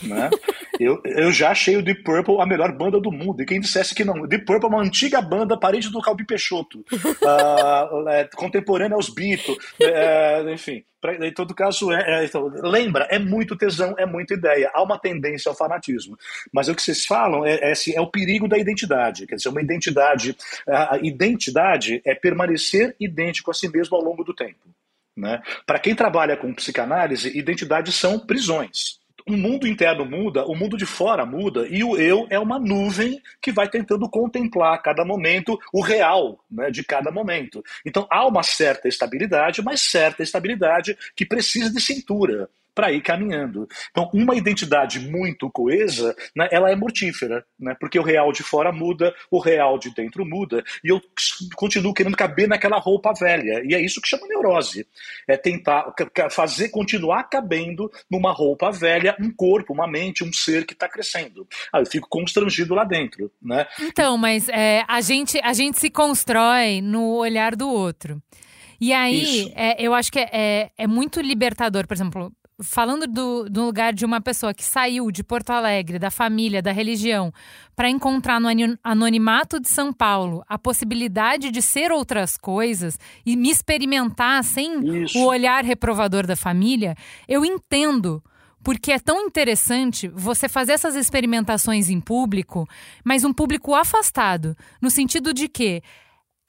F: Né? eu, eu já achei o Deep Purple a melhor banda do mundo. E quem dissesse que não, Deep Purple é uma antiga banda, parede do Calbi Peixoto, uh, é, contemporânea aos Beatles, é, enfim. Pra, em todo caso, é, é, então, lembra, é muito tesão, é muita ideia. Há uma tendência ao fanatismo. Mas o que vocês falam é, é, assim, é o perigo da identidade. Quer dizer, uma identidade. A identidade é permanecer idêntico a si mesmo ao longo do tempo. Né? Para quem trabalha com psicanálise, identidades são prisões o mundo interno muda, o mundo de fora muda, e o eu é uma nuvem que vai tentando contemplar a cada momento o real né, de cada momento. Então há uma certa estabilidade, mas certa estabilidade que precisa de cintura para ir caminhando. Então, uma identidade muito coesa, né, ela é mortífera, né, porque o real de fora muda, o real de dentro muda, e eu continuo querendo caber naquela roupa velha. E é isso que chama neurose. É tentar fazer, continuar cabendo numa roupa velha, um corpo, uma mente, um ser que está crescendo. Aí eu fico constrangido lá dentro, né?
A: Então, mas é, a, gente, a gente se constrói no olhar do outro. E aí, é, eu acho que é, é, é, muito libertador, por exemplo, falando do, do lugar de uma pessoa que saiu de Porto Alegre, da família, da religião, para encontrar no anonimato de São Paulo a possibilidade de ser outras coisas e me experimentar sem Isso. o olhar reprovador da família, eu entendo. Porque é tão interessante você fazer essas experimentações em público, mas um público afastado, no sentido de que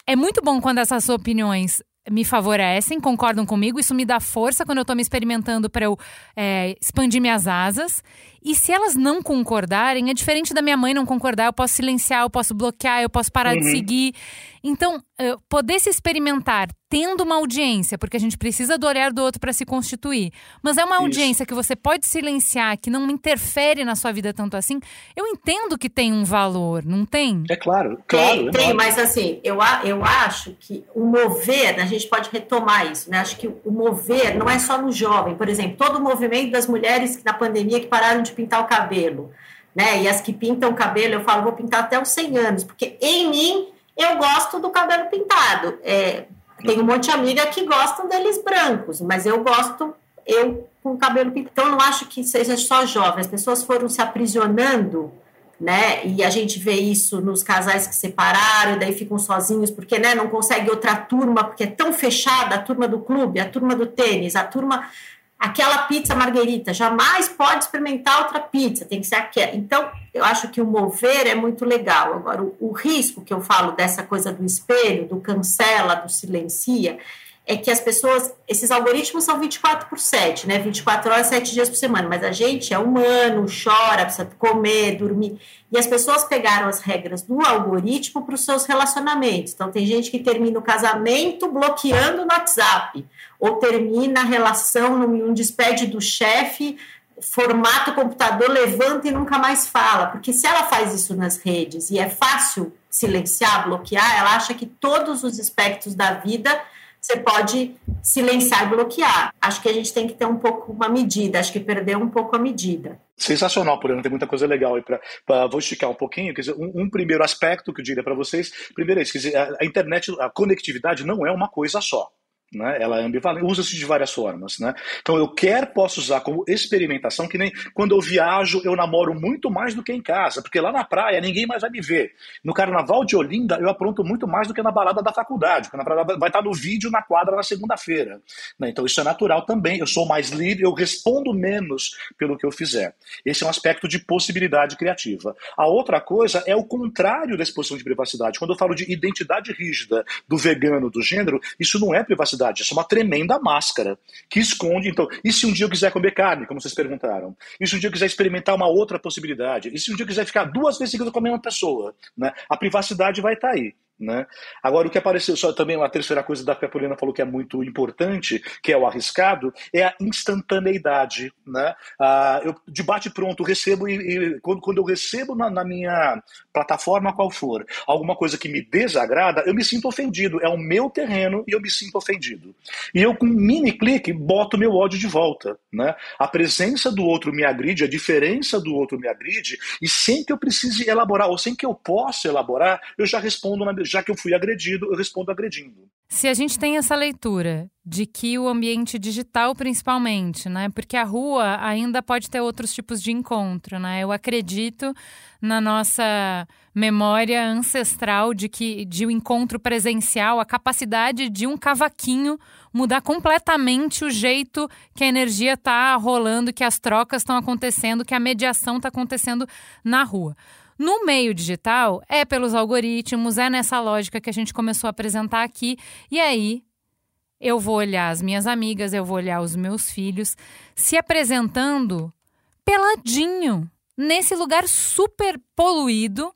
A: é muito bom quando essas opiniões me favorecem, concordam comigo, isso me dá força quando eu estou me experimentando para eu é, expandir minhas asas. E se elas não concordarem, é diferente da minha mãe não concordar, eu posso silenciar, eu posso bloquear, eu posso parar uhum. de seguir. Então, poder se experimentar tendo uma audiência, porque a gente precisa do olhar do outro para se constituir, mas é uma Isso. audiência que você pode silenciar, que não interfere na sua vida tanto assim, eu entendo que tem um valor, não tem?
F: É claro, claro.
E: Tem, tem mas assim, eu, eu acho que o mover, a gente pode retomar isso, né? Acho que o mover não é só no jovem, por exemplo, todo o movimento das mulheres na pandemia que pararam de pintar o cabelo, né? E as que pintam o cabelo, eu falo, vou pintar até os 100 anos, porque em mim Eu gosto do cabelo pintado. É, tem um monte de amiga que gostam deles brancos, mas eu gosto eu com cabelo pintado. Então, não acho que seja só jovem. As pessoas foram se aprisionando né? E a gente vê isso nos casais que separaram, daí ficam sozinhos porque né, não consegue outra turma, porque é tão fechada a turma do clube, a turma do tênis, a turma. Aquela pizza marguerita, jamais pode experimentar outra pizza, tem que ser aquela. Então, eu acho que o mover é muito legal. Agora, o, o risco que eu falo dessa coisa do espelho, do cancela, do silencia, é que as pessoas, esses algoritmos são 24 por 7, né? 24 horas, 7 dias por semana, mas a gente é humano, chora, precisa comer, dormir. E as pessoas pegaram as regras do algoritmo para os seus relacionamentos. Então, tem gente que termina o casamento bloqueando no WhatsApp, ou termina a relação num despede do chefe, formata o computador, levanta e nunca mais fala. Porque se ela faz isso nas redes e é fácil silenciar, bloquear, ela acha que todos os aspectos da vida você pode silenciar e bloquear. Acho que a gente tem que ter um pouco uma medida, acho que perdeu um pouco a medida.
F: Sensacional, Poliana, tem muita coisa legal aí para. Vou esticar um pouquinho. Quer dizer, um, um primeiro aspecto que eu diria para vocês: primeiro é isso, quer dizer, a, a internet, a conectividade não é uma coisa só. Né? Ela é ambivalente, usa-se de várias formas. Né? Então eu quero, posso usar como experimentação, que nem quando eu viajo, eu namoro muito mais do que em casa, porque lá na praia ninguém mais vai me ver. No carnaval de Olinda, eu apronto muito mais do que na balada da faculdade, porque na balada vai estar no vídeo na quadra na segunda-feira. Né? Então isso é natural também, eu sou mais livre, eu respondo menos pelo que eu fizer. Esse é um aspecto de possibilidade criativa. A outra coisa é o contrário da exposição de privacidade. Quando eu falo de identidade rígida do vegano, do gênero, isso não é privacidade isso é uma tremenda máscara que esconde. Então, e se um dia eu quiser comer carne, como vocês perguntaram? E se um dia eu quiser experimentar uma outra possibilidade? E se um dia eu quiser ficar duas vezes seguidas com a mesma pessoa? Né? A privacidade vai estar tá aí. Né? Agora, o que apareceu só também, uma terceira coisa da que a Paulina falou que é muito importante, que é o arriscado, é a instantaneidade. Né? Ah, eu, de bate pronto, recebo, e, e quando, quando eu recebo na, na, minha plataforma qual for, alguma coisa que me desagrada, eu me sinto ofendido. É o meu terreno e eu me sinto ofendido. E eu, com um mini clique, boto meu ódio de volta. Né? A presença do outro me agride, a diferença do outro me agride, e sem que eu precise elaborar, ou sem que eu possa elaborar, eu já respondo na já que eu fui agredido, eu respondo agredindo.
A: Se a gente tem essa leitura de que o ambiente digital, principalmente, né? Porque a rua ainda pode ter outros tipos de encontro, né? Eu acredito na nossa memória ancestral de que de um encontro presencial, a capacidade de um cavaquinho mudar completamente o jeito que a energia está rolando, que as trocas estão acontecendo, que a mediação está acontecendo na rua. No meio digital, é pelos algoritmos, é nessa lógica que a gente começou a apresentar aqui. E aí, eu vou olhar as minhas amigas, eu vou olhar os meus filhos se apresentando peladinho, nesse lugar super poluído,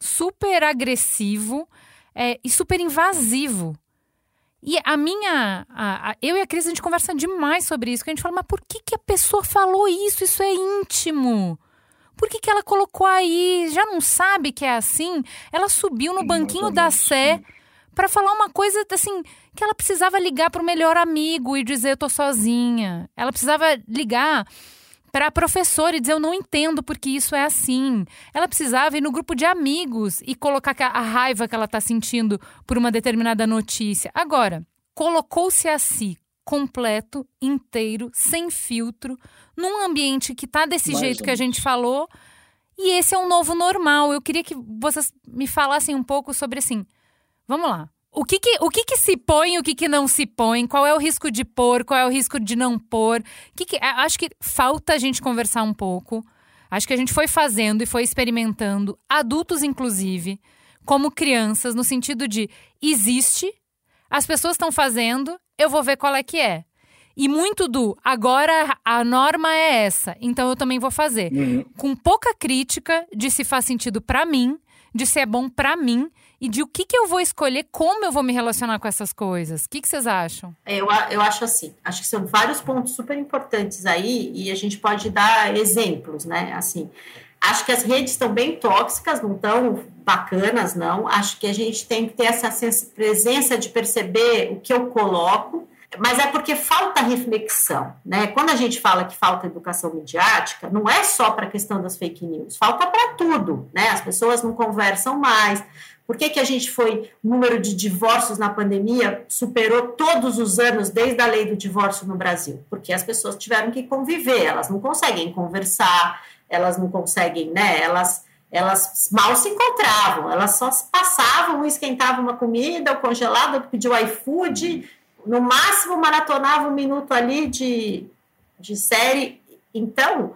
A: super agressivo é, e super invasivo. E a minha. A, a, eu e a Cris, a gente conversa demais sobre isso, que a gente fala, mas por que, que a pessoa falou isso? Isso é íntimo. Por que, que ela colocou aí? Já não sabe que é assim? Ela subiu no banquinho da Sé para falar uma coisa assim que ela precisava ligar para o melhor amigo e dizer eu tô sozinha. Ela precisava ligar para a professora e dizer eu não entendo porque isso é assim. Ela precisava ir no grupo de amigos e colocar a raiva que ela está sentindo por uma determinada notícia. Agora, colocou-se a si completo, inteiro, sem filtro, num ambiente que tá desse Mais jeito que a gente falou. E esse é um novo normal. Eu queria que vocês me falassem um pouco sobre assim. Vamos lá. O que, que, o que, que se põe e o que, que não se põe? Qual é o risco de pôr? Qual é o risco de não pôr? Que que, acho que falta a gente conversar um pouco. Acho que a gente foi fazendo e foi experimentando, adultos inclusive, como crianças, no sentido de existe, as pessoas estão fazendo, eu vou ver qual é que é. E muito do agora a norma é essa, então eu também vou fazer. Uhum. Com pouca crítica de se faz sentido para mim, de se é bom para mim e de o que, que eu vou escolher, como eu vou me relacionar com essas coisas. O que, que vocês acham?
E: Eu, eu acho assim, acho que são vários pontos super importantes aí e a gente pode dar exemplos, né? Assim, acho que as redes estão bem tóxicas, não estão bacanas, não. Acho que a gente tem que ter essa presença de perceber o que eu coloco mas é porque falta reflexão, né? Quando a gente fala que falta educação midiática, não é só para a questão das fake news, falta para tudo, né? As pessoas não conversam mais, Por que, que a gente foi, o número de divórcios na pandemia superou todos os anos desde a lei do divórcio no Brasil? Porque as pessoas tiveram que conviver, elas não conseguem conversar, elas não conseguem, né? Elas, elas mal se encontravam, elas só passavam, esquentavam uma comida, o congelado, pediu iFood, no máximo maratonava um minuto ali de, de série. Então,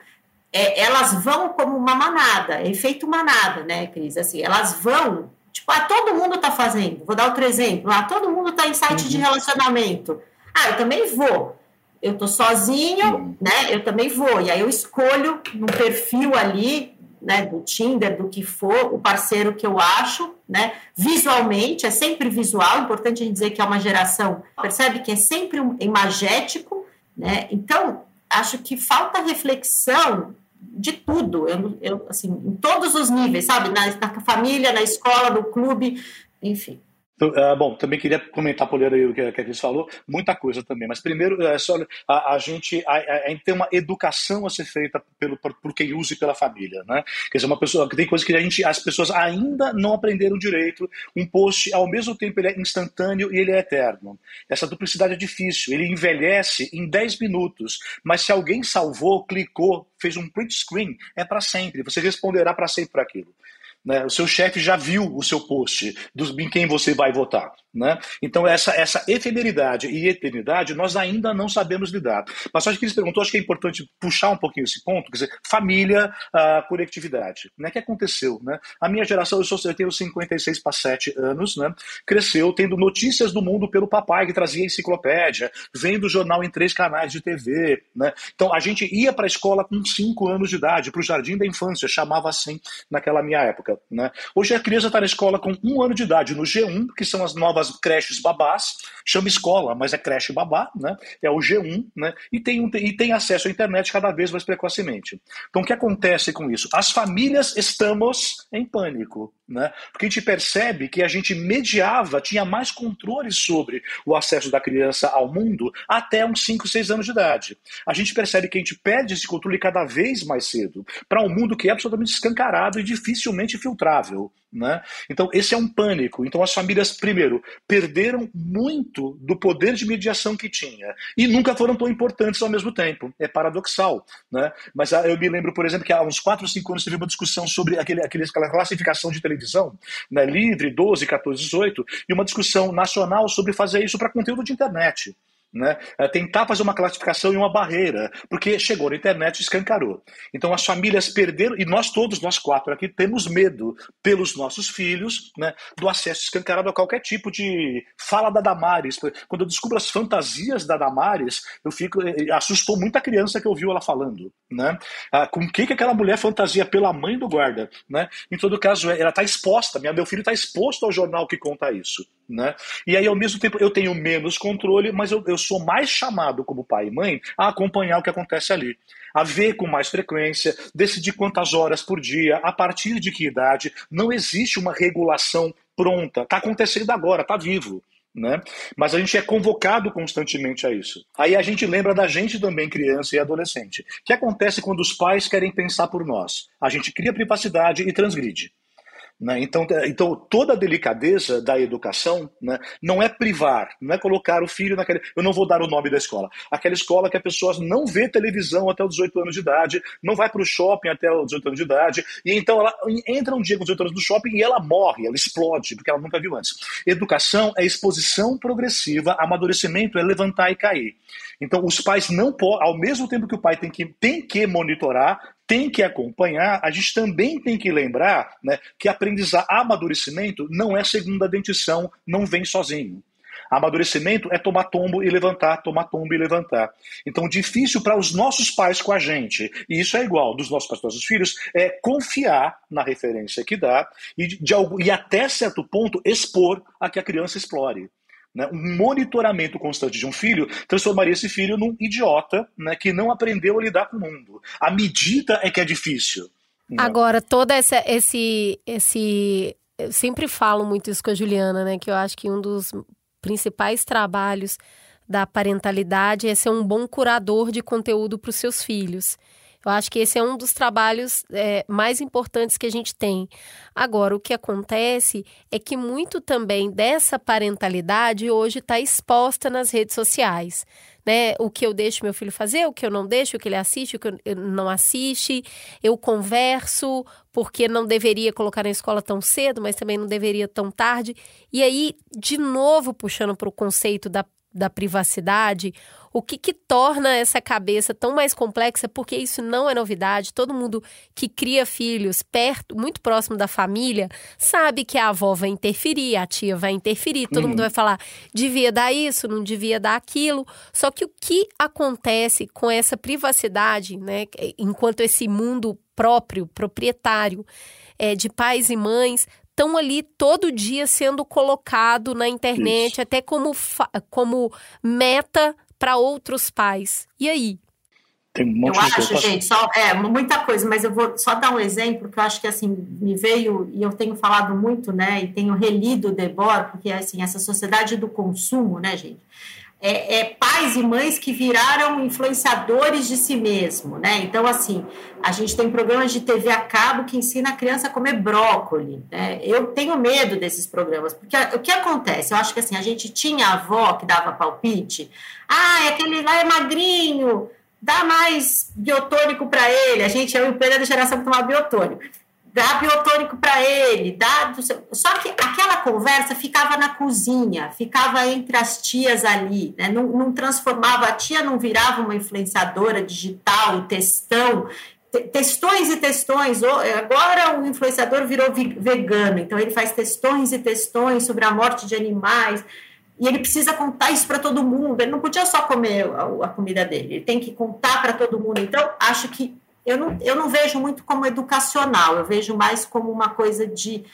E: é, elas vão como uma manada, efeito manada, né, Cris? Assim, elas vão, tipo, ah, todo mundo está fazendo. Vou dar outro exemplo. Ah, todo mundo está em site uhum. de relacionamento. Ah, eu também vou. Eu tô sozinho, né? Eu também vou. E aí eu escolho no perfil ali, né, do Tinder, do que for, o parceiro que eu acho, né? Visualmente, é sempre visual, importante a gente dizer que é uma geração, percebe que é sempre um imagético, né? Então, acho que falta reflexão de tudo, eu, eu, assim, em todos os níveis, sabe? Na, na família, na escola, no clube, enfim.
F: Uh, bom, também queria comentar, Poliana, aí o que, que a Cris falou, muita coisa também, mas primeiro, é só a, a gente a, a, tem uma educação a ser feita pelo, por, por, quem usa e pela família, né? Quer dizer, uma pessoa, tem coisa que a gente, as pessoas ainda não aprenderam direito, um post, ao mesmo tempo, ele é instantâneo e ele é eterno. Essa duplicidade é difícil, ele envelhece em 10 minutos, mas se alguém salvou, clicou, fez um print screen, é para sempre, você responderá para sempre por aquilo. Né? O seu chefe já viu o seu post do, em quem você vai votar. Né? Então, essa, essa efemeridade e eternidade nós ainda não sabemos lidar. Acho que eles perguntou, acho que é importante puxar um pouquinho esse ponto, quer dizer, família, a coletividade. Né? O que aconteceu? Né? A minha geração, eu, sou, eu tenho 56 para 7 anos, né? cresceu tendo notícias do mundo pelo papai que trazia enciclopédia, vendo jornal em três canais de TV. Né? Então, a gente ia para a escola com 5 anos de idade, para o jardim da infância, chamava assim naquela minha época. Né? Hoje a criança está na escola com um ano de idade, no G1, que são as novas creches babás, chama escola, mas é creche babá, né? É o G1, né? E tem, um, e tem acesso à internet cada vez mais precocemente. Então, o que acontece com isso? As famílias estamos em pânico, né? Porque a gente percebe que a gente mediava, tinha mais controle sobre o acesso da criança ao mundo até uns 5, 6 anos de idade. A gente percebe que a gente perde esse controle cada vez mais cedo para um mundo que é absolutamente escancarado e dificilmente filtrável. Né? Então, esse é um pânico. Então, as famílias, primeiro, perderam muito do poder de mediação que tinha e nunca foram tão importantes ao mesmo tempo. É paradoxal. Né? Mas ah, eu me lembro, por exemplo, que há uns 4 ou 5 anos teve uma discussão sobre aquele, aquela classificação de televisão, né? livre, 12, 14, 18, e uma discussão nacional sobre fazer isso para conteúdo de internet né? É tentar fazer uma classificação e uma barreira, porque chegou na internet e escancarou. Então as famílias perderam, e nós todos, nós quatro aqui, temos medo pelos nossos filhos né, do acesso escancarado a qualquer tipo de fala da Damares. Quando eu descubro as fantasias da Damares, eu fico. Eh, eh, assustou muita criança que ouviu ela falando. Né? Ah, com o que, que aquela mulher fantasia pela mãe do guarda? Né? Em todo caso, ela está exposta, meu filho está exposto ao jornal que conta isso. Né? E aí, ao mesmo tempo, eu tenho menos controle, mas eu, eu sou mais chamado como pai e mãe a acompanhar o que acontece ali. A ver com mais frequência, decidir quantas horas por dia, a partir de que idade. Não existe uma regulação pronta. Está acontecendo agora, está vivo. Né? Mas a gente é convocado constantemente a isso. Aí a gente lembra da gente também, criança e adolescente. O que acontece quando os pais querem pensar por nós? A gente cria privacidade e transgride. Né? Então, é, então, toda a delicadeza da educação né, não é privar, não é colocar o filho naquele. Eu não vou dar o nome da escola. Aquela escola que a pessoa não vê televisão até os 18 anos de idade, não vai para o shopping até os 18 anos de idade, e então ela entra um dia com 18 anos no shopping e ela morre, ela explode, porque ela nunca viu antes. Educação é exposição progressiva, amadurecimento é levantar e cair. Então, os pais não podem, ao mesmo tempo que o pai tem que, tem que monitorar, tem que acompanhar, a gente também tem que lembrar né, que aprendizar amadurecimento não é segunda dentição, não vem sozinho. Amadurecimento é tomar tombo e levantar, tomar tombo e levantar. Então, difícil para os nossos pais com a gente, e isso é igual dos nossos pais os nossos filhos, é confiar na referência que dá e, de, de, e até certo ponto expor a que a criança explore. Né? Um monitoramento constante de um filho transformaria esse filho num idiota né, que não aprendeu a lidar com o mundo. A medida é que é difícil.
B: Agora, todo essa, esse, esse. Eu sempre falo muito isso com a Juliana, né? Que eu acho que um dos principais trabalhos da parentalidade é ser um bom curador de conteúdo para os seus filhos. Eu acho que esse é um dos trabalhos é, mais importantes que a gente tem. Agora, o que acontece é que muito também dessa parentalidade hoje está exposta nas redes sociais. Né? O que eu deixo meu filho fazer, o que eu não deixo, o que ele assiste, o que eu não assiste. Eu converso, porque não deveria colocar na escola tão cedo, mas também não deveria tão tarde. E aí, de novo, puxando para o conceito da da privacidade, o que, que torna essa cabeça tão mais complexa, porque isso não é novidade. Todo mundo que cria filhos perto, muito próximo da família, sabe que a avó vai interferir, a tia vai interferir, todo uhum. mundo vai falar, devia dar isso, não devia dar aquilo. Só que o que acontece com essa privacidade, né, enquanto esse mundo próprio, proprietário, é, de pais e mães estão ali todo dia sendo colocado na internet, Isso. até como, como meta para outros pais. E aí?
E: Tem um monte eu de acho, coisa. gente, só, é muita coisa, mas eu vou só dar um exemplo que eu acho que assim me veio e eu tenho falado muito, né, e tenho relido o Debord, porque assim essa sociedade do consumo, né, gente, é, é, pais e mães que viraram influenciadores de si mesmo, né? Então, assim, a gente tem programas de TV a cabo que ensina a criança a comer brócoli, né? Eu tenho medo desses programas, porque o que acontece? Eu acho que, assim, a gente tinha a avó que dava palpite, ah, aquele lá é magrinho, dá mais biotônico para ele. A gente, e o Pedro da geração que tomava biotônico dá biotônico para ele, dá. Só que aquela conversa ficava na cozinha, ficava entre as tias ali, né? não, não transformava, a tia não virava uma influenciadora digital, textão, textões e textões. Agora o influenciador virou vegano, então ele faz textões e textões sobre a morte de animais. E ele precisa contar isso para todo mundo. Ele não podia só comer a, a comida dele, ele tem que contar para todo mundo. Então, acho que eu não, eu não vejo muito como educacional, eu vejo mais como uma coisa de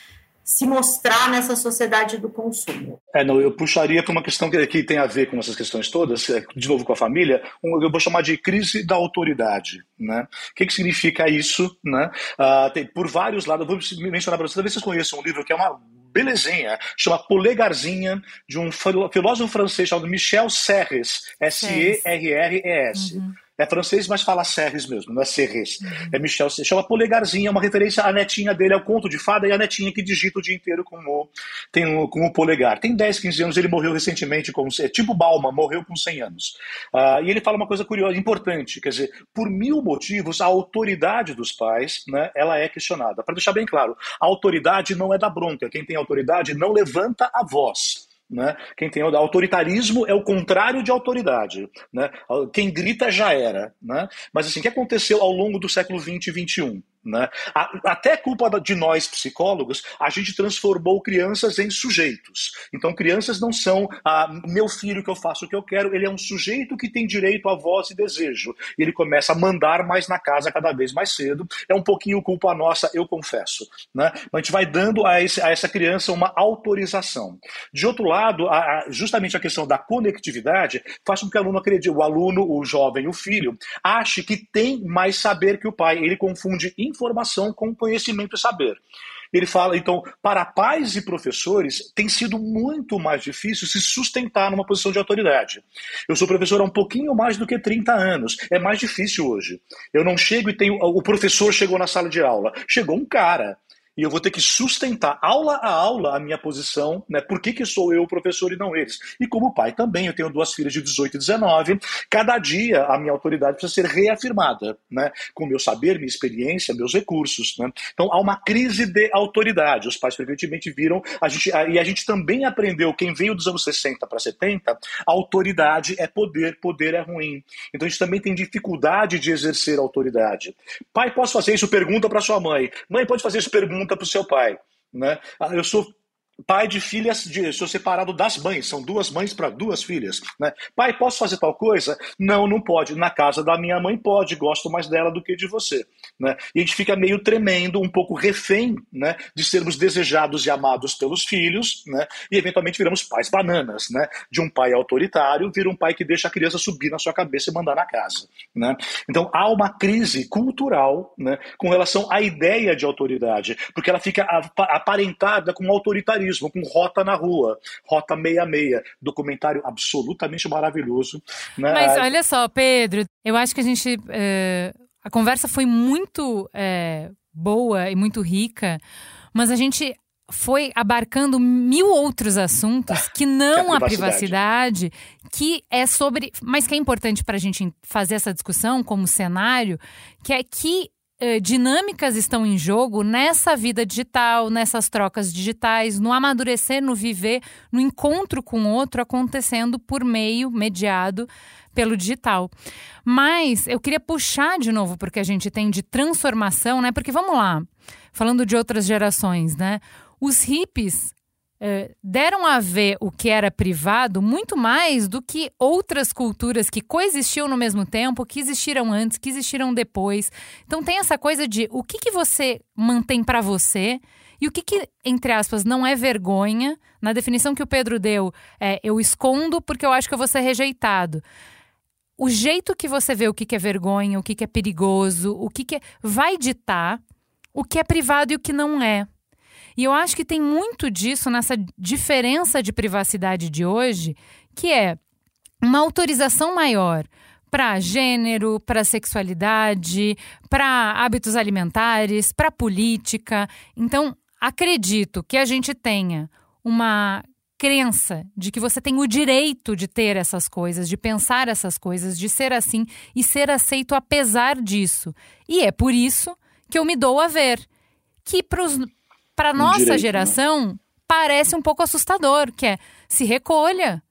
E: se mostrar nessa sociedade do consumo.
F: É, não, eu puxaria para uma questão que, que, tem a ver com essas questões todas, é, de novo com a família, um, eu vou chamar de crise da autoridade. Né? O que, que significa isso? Né? Uh, tem, por vários lados, eu vou mencionar para vocês, talvez vocês conheçam um livro que é uma belezinha, chama Polegarzinha, de um filósofo francês chamado Michel Serres, S-E-R-R-E-S. Uhum. É francês, mas fala Serres mesmo, não é Serres. Uhum. É Michel Se Chama Polegarzinha, é uma referência à netinha dele, ao conto de fada, e a netinha que digita o dia inteiro com o, tem um, com o polegar. Tem 10, 15 anos, ele morreu recentemente, com, é tipo Balma, morreu com 100 anos. Uh, e ele fala uma coisa curiosa, importante, quer dizer, por mil motivos, a autoridade dos pais, né, ela é questionada. Para deixar bem claro, a autoridade não é da bronca, quem tem autoridade não levanta a voz. Né? Quem tem autoritarismo é o contrário de autoridade. Né? Quem grita já era. Né? Mas assim, o que aconteceu ao longo do século XX e XXI? Né? Até culpa de nós psicólogos, a gente transformou crianças em sujeitos. Então, crianças não são ah, meu filho que eu faço o que eu quero, ele é um sujeito que tem direito a voz e desejo. E ele começa a mandar mais na casa cada vez mais cedo. É um pouquinho culpa nossa, eu confesso. Né? A gente vai dando a, esse, a essa criança uma autorização. De outro lado, a, a, justamente a questão da conectividade faz com que o aluno acredite, o aluno, o jovem, o filho, ache que tem mais saber que o pai. Ele confunde informação com conhecimento e saber. Ele fala, então, para pais e professores, tem sido muito mais difícil se sustentar numa posição de autoridade. Eu sou professor há um pouquinho mais do que 30 anos. É mais difícil hoje. Eu não chego e tenho. O professor chegou na sala de aula. Chegou um cara e eu vou ter que sustentar aula a aula a minha posição, né? Por que, que sou eu o professor e não eles? E como pai também, eu tenho duas filhas de 18 e 19, cada dia a minha autoridade precisa ser reafirmada, né? Com meu saber, minha experiência, meus recursos, né? Então há uma crise de autoridade. Os pais frequentemente viram, a gente, e a gente também aprendeu, quem veio dos anos 60 para 70, autoridade é poder, poder é ruim. Então a gente também tem dificuldade de exercer autoridade. Pai, posso fazer isso? Pergunta para sua mãe. Mãe, pode fazer isso? Pergunta pergunta para o seu pai. Né? Ah, eu sou pai de filhas, de, sou separado das mães, são duas mães para duas filhas. Né? Pai, posso fazer tal coisa? Não, não pode. Na casa da minha mãe pode, gosto mais dela do que de você. Né? E a gente fica meio tremendo, um pouco refém né, de sermos desejados e amados pelos filhos, né? e eventualmente viramos pais bananas. Né? De um pai autoritário, vira um pai que deixa a criança subir na sua cabeça e mandar na casa. Né? Então há uma crise cultural né, com relação à ideia de autoridade, porque ela fica aparentada com autoritarismo com Rota na Rua, Rota 66, documentário absolutamente maravilhoso. Né?
A: Mas olha só, Pedro, eu acho que a gente. Uh a conversa foi muito é, boa e muito rica, mas a gente foi abarcando mil outros assuntos que não
F: É a
A: a privacidade, que é sobre. Mas que é importante para a gente fazer essa discussão como cenário, que é que eh, dinâmicas estão em jogo nessa vida digital, nessas trocas digitais, no amadurecer, no viver, no encontro com o outro acontecendo por meio mediado pelo digital. Mas eu queria puxar de novo porque a gente tem de transformação, né? Porque vamos lá, falando de outras gerações, né? Os hippies eh, deram a ver o que era privado muito mais do que outras culturas que coexistiam no mesmo tempo, que existiram antes, que existiram depois. Então tem essa coisa de o que, que você mantém para você e o que, que, entre aspas, não é vergonha. Na definição que o Pedro deu, é eu escondo porque eu acho que eu vou ser rejeitado. O jeito que você vê o que, é vergonha, o que, é perigoso, o que é, vai ditar o que é privado e o que não é. E eu acho que tem muito disso nessa diferença de privacidade de hoje, que é uma autorização maior para gênero, para sexualidade, para hábitos alimentares, para política. Então, acredito que a gente tenha uma crença de que você tem o direito de ter essas coisas, de pensar essas coisas, de ser assim e ser aceito apesar disso. E é por isso que eu me dou a ver que para nossa
F: direito, né?
A: geração parece um pouco assustador, que é se recolha.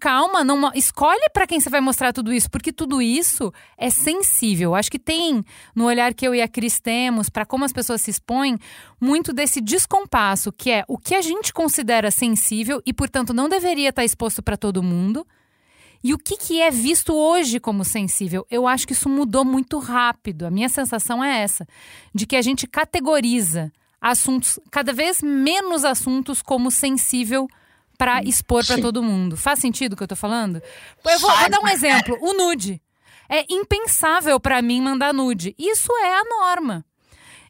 A: Calma, não escolhe para quem você vai mostrar tudo isso, porque tudo isso é sensível. Acho que tem no olhar que eu e a Cris temos para como as pessoas se expõem muito desse descompasso, que é o que a gente considera sensível e, portanto, não deveria estar exposto para todo mundo. E o que, que é visto hoje como sensível? Eu acho que isso mudou muito rápido. A minha sensação é essa: de que a gente categoriza assuntos, cada vez menos assuntos, como sensível para expor para todo mundo. Faz sentido o que eu tô falando? Eu vou, vou dar um exemplo: o nude. É impensável para mim mandar nude. Isso é a norma.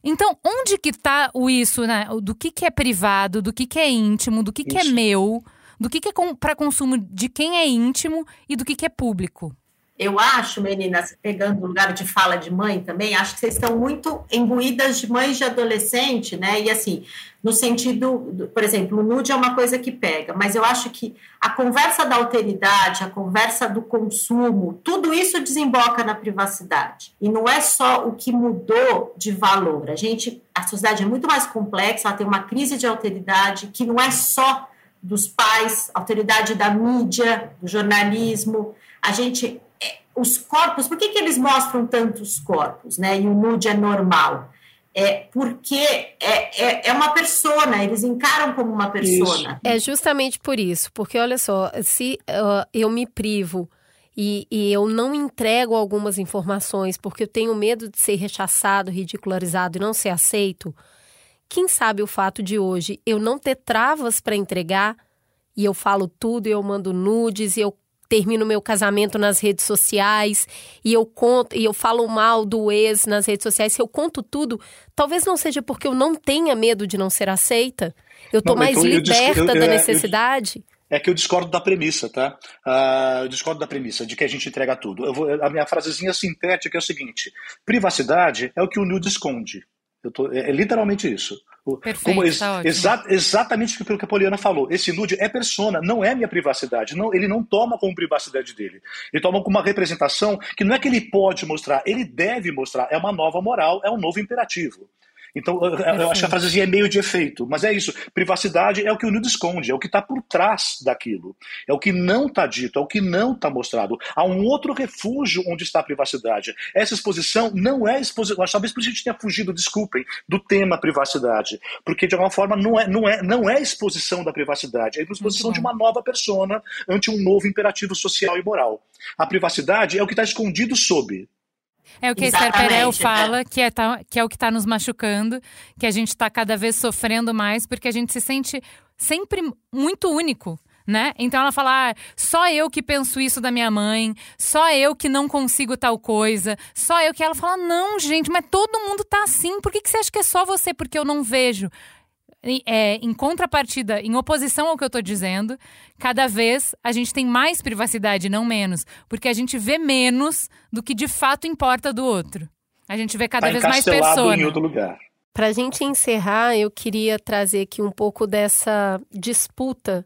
A: Então, onde que tá o isso, né? Do que, que é privado, do que, que é íntimo, do que, que é
F: Isso.
A: meu, do que, que é para consumo de quem é íntimo e do que, que é público.
E: Eu acho, meninas, pegando o lugar de fala de mãe também, acho que vocês estão muito imbuídas de mães de adolescente, né? E assim, no sentido, do- por exemplo, o nude é uma coisa que pega, mas eu acho que a conversa da alteridade, a conversa do consumo, tudo isso desemboca na privacidade. E não é só o que mudou de valor. A gente, a sociedade é muito mais complexa, ela tem uma crise de alteridade que não é só dos pais, autoridade da mídia, do jornalismo. A gente, os corpos, por que, que eles mostram tantos corpos, né? E o nude é normal? É porque é, é, é uma persona, eles encaram como uma persona.
B: É justamente por isso, porque olha só, se uh, eu me privo e, e eu não entrego algumas informações porque eu tenho medo de ser rechaçado, ridicularizado e não ser aceito, quem sabe o fato de hoje eu não ter travas para entregar e eu falo tudo, eu mando nudes e eu termino meu casamento nas redes sociais e eu conto e eu falo mal do ex nas redes sociais, se eu conto tudo, talvez não seja porque eu não tenha medo de não ser aceita. Eu
F: mas
B: mais
F: então
B: liberta
F: eu-
B: da
F: eu- eu-
B: necessidade.
F: É que eu discordo da premissa, tá? Ah, eu discordo da premissa de que a gente entrega tudo. Vou- a minha frasezinha sintética é o seguinte: privacidade é o que o nude esconde. Eu tô- é, é literalmente isso. O-
A: Perfeito,
F: ex-
A: tá
F: exa- exatamente pelo que a Poliana falou. Esse nude é persona, não é minha privacidade. Não, ele não toma como privacidade dele. Ele toma como uma representação que não é que ele pode mostrar, ele deve mostrar. É uma nova moral, é um novo imperativo. Então, eu- eu acho que a frasezinha é meio de efeito, mas é isso. Privacidade é o que o nude esconde, é o que está por trás daquilo. É o que não está dito, é o que não está mostrado. Há um outro refúgio onde está a privacidade. Essa exposição não é exposição. Talvez por isso a gente tenha fugido, desculpem, do tema privacidade. Porque, de alguma forma, não é, não é, não é exposição da privacidade, é exposição de uma nova persona ante um novo imperativo social e moral. A privacidade é o que está escondido sob.
A: É o que a Esther
E: Exatamente,
A: Perel fala, que é, tá- que é o que está nos machucando, que a gente está cada vez sofrendo mais, porque a gente se sente sempre muito único. Né? Então ela fala: ah, só eu que penso isso da minha mãe, só eu que não consigo tal coisa, só eu que. Ela fala: não, gente, mas todo mundo tá assim, por que, que você acha que é só você? Porque eu não vejo. Em- é, em contrapartida, em oposição ao que eu tô dizendo, cada vez a gente tem mais privacidade, não menos. Porque a gente vê menos do que de fato importa do outro. A gente vê cada
F: tá
A: vez mais pessoas.
F: em outro lugar.
B: Para a gente encerrar, eu queria trazer aqui um pouco dessa disputa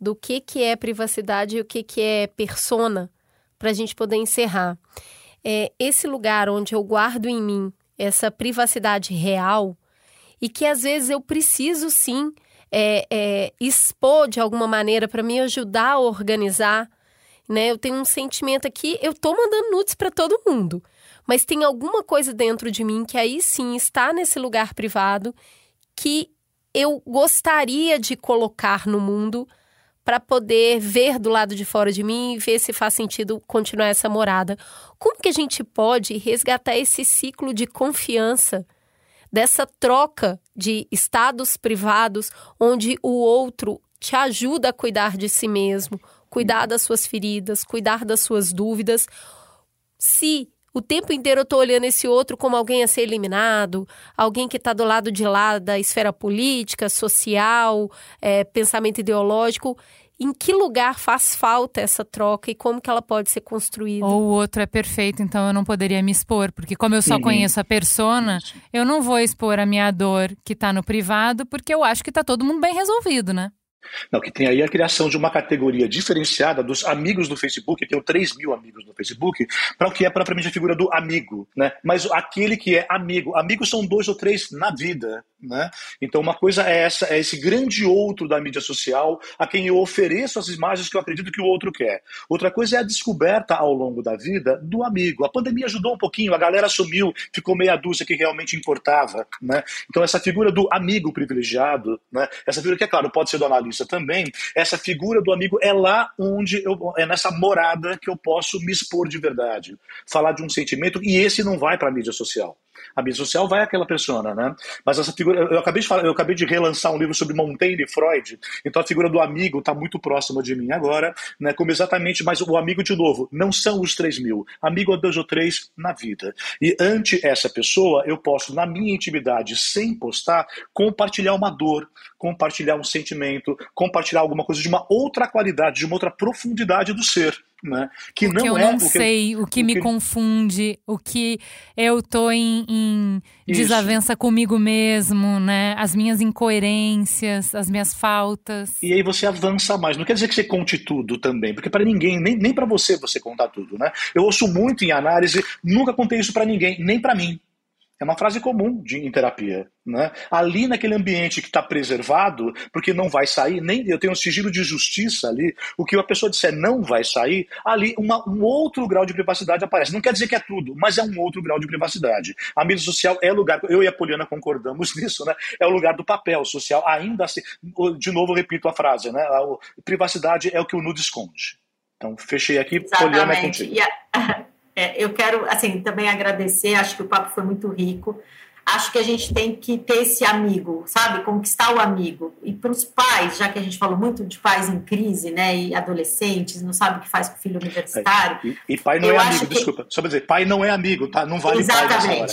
B: do que, que é privacidade e o que, que é persona, para a gente poder encerrar. É, esse lugar onde eu guardo em mim essa privacidade real e que às vezes eu preciso sim é, é, expor de alguma maneira para me ajudar a organizar. Né? Eu tenho um sentimento aqui, eu tô mandando nudes para todo mundo mas tem alguma coisa dentro de mim que aí sim está nesse lugar privado que eu gostaria de colocar no mundo para poder ver do lado de fora de mim e ver se faz sentido continuar essa morada. Como que a gente pode resgatar esse ciclo de confiança dessa troca de estados privados onde o outro te ajuda a cuidar de si mesmo, cuidar das suas feridas, cuidar das suas dúvidas, se o tempo inteiro eu estou olhando esse outro como alguém a ser eliminado, alguém que está do lado de lá da esfera política, social, é, pensamento ideológico. Em que lugar faz falta essa troca e como que ela pode ser construída?
A: Ou o outro é perfeito, então eu não poderia me expor, porque como eu só uhum. conheço a persona, eu não vou expor a minha dor que está no privado, porque eu acho que está todo mundo bem resolvido, né?
F: Não, que tem aí a criação de uma categoria diferenciada dos amigos do Facebook, eu tenho 3 mil amigos no Facebook, para o que é propriamente a figura do amigo, né? Mas aquele que é amigo, amigos são dois ou três na vida, né? Então uma coisa é essa, é esse grande outro da mídia social a quem eu ofereço as imagens que eu acredito que o outro quer. Outra coisa é a descoberta ao longo da vida do amigo. A pandemia ajudou um pouquinho, a galera sumiu, ficou meia dúzia que realmente importava, né? Então essa figura do amigo privilegiado, né? Essa figura que é claro, pode ser do analista também, essa figura do amigo é lá onde eu, é nessa morada que eu posso me expor de verdade, falar de um sentimento, e esse não vai para a mídia social. A mídia social vai àquela pessoa, né? Mas essa figura, eu acabei de falar, eu acabei de relançar um livro sobre Montaigne e Freud, então a figura do amigo está muito próxima de mim agora, né? Como exatamente, mas o amigo de novo, não são os três mil, amigo é dois ou três na vida. E ante essa pessoa, eu posso, na minha intimidade, sem postar, compartilhar uma dor, compartilhar um sentimento, compartilhar alguma coisa de uma outra qualidade, de uma outra profundidade do ser. Né?
A: Que o não que eu é não o que sei, o que o me que... confunde, o que eu tô em, em desavença comigo mesmo, né? As minhas incoerências, as minhas faltas.
F: E aí você avança mais. Não quer dizer que você conte tudo também, porque para ninguém, nem, nem para você você contar tudo, né? Eu ouço muito em análise, nunca contei isso para ninguém, nem para mim. É uma frase comum de, em terapia. Né? Ali naquele ambiente que está preservado, porque não vai sair, nem eu tenho um sigilo de justiça ali, o que a pessoa disser não vai sair, ali uma, um outro grau de privacidade aparece. Não quer dizer que é tudo, mas é um outro grau de privacidade. A mídia social é lugar, eu e a Poliana concordamos nisso, né? é o lugar do papel social, ainda assim. De novo, repito a frase, né? a, privacidade é o que o nudo esconde. Então, fechei aqui,
E: Exatamente. Poliana é contigo. E a... É, eu quero, assim, também agradecer, acho que o papo foi muito rico. Acho que a gente tem que ter esse amigo, sabe? Conquistar o amigo. E para os pais, já que a gente falou muito de pais em crise, né? E adolescentes, não sabe o que faz com o filho universitário.
F: E, e pai não é amigo, que... desculpa. Só para dizer, pai não é amigo, tá? Não vale
E: Exatamente. pai hora.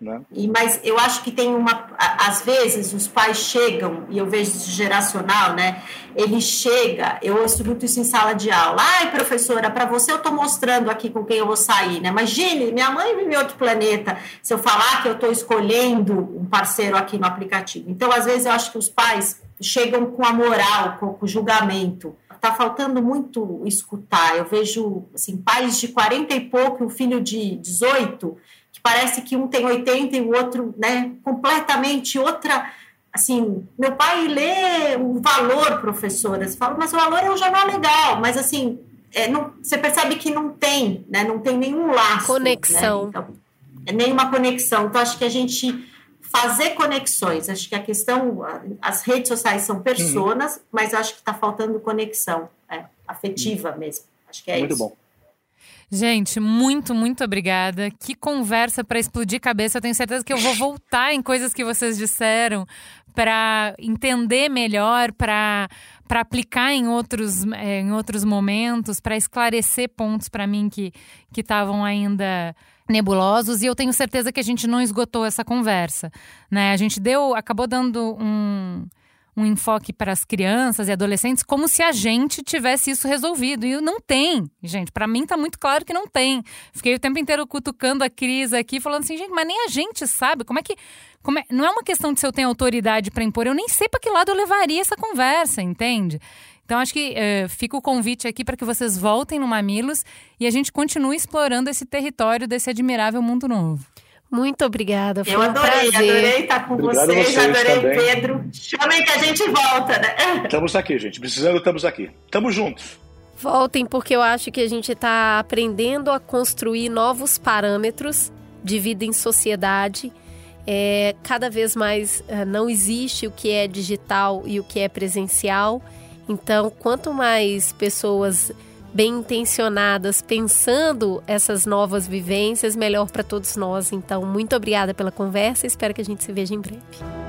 E: Né? E, mas eu acho que tem uma. Às vezes os pais chegam, e eu vejo isso geracional, né? Ele chega, eu ouço muito isso em sala de aula. Ai, professora, para você eu estou mostrando aqui com quem eu vou sair, né? Imagine, minha mãe vive em outro planeta. Se eu falar que eu estou escolhendo um parceiro aqui no aplicativo. Então, às vezes, eu acho que os pais chegam com a moral, com o julgamento. Está faltando muito escutar. Eu vejo assim, pais de 40 e pouco, um filho de 18 parece que um tem 80 e o outro, né, completamente outra. Assim, meu pai lê o valor, professora, você fala, mas o valor é um jornal legal, mas assim, é, não, você percebe que não tem, né, não tem nenhum laço.
B: Conexão. Né? Então,
E: nenhuma conexão. Então, acho que a gente fazer conexões, acho que a questão, as redes sociais são personas, uhum. mas acho que está faltando conexão é, afetiva uhum. mesmo. Acho que é
F: Muito
E: isso.
F: Muito bom.
A: Gente, muito, muito obrigada. Que conversa para explodir cabeça. Eu tenho certeza que eu vou voltar em coisas que vocês disseram para entender melhor, para para aplicar em outros, é, em outros momentos, para esclarecer pontos para mim que que estavam ainda nebulosos e eu tenho certeza que a gente não esgotou essa conversa, né? A gente deu, acabou dando um um enfoque para as crianças e adolescentes como se a gente tivesse isso resolvido. E não tem, gente. Para mim tá muito claro que não tem. Fiquei o tempo inteiro cutucando a Cris aqui, falando assim, gente, mas nem a gente sabe como é que. Como é, não é uma questão de se eu tenho autoridade para impor, eu nem sei para que lado eu levaria essa conversa, entende? Então, acho que uh, fica o convite aqui para que vocês voltem no Mamilos e a gente continue explorando esse território desse admirável mundo novo.
B: Muito obrigada.
E: Foi Eu adorei, um adorei estar com Obrigado vocês, vocês adorei também. Pedro. Chamem que a gente volta, né?
F: Estamos aqui, gente. Precisando, estamos aqui. Estamos juntos.
B: Voltem, porque eu acho que a gente está aprendendo a construir novos parâmetros de vida em sociedade. É, cada vez mais uh, não existe o que é digital e o que é presencial. Então, quanto mais pessoas bem intencionadas pensando essas novas vivências, melhor para todos nós. Então, muito obrigada pela conversa. Espero que a gente se veja em breve.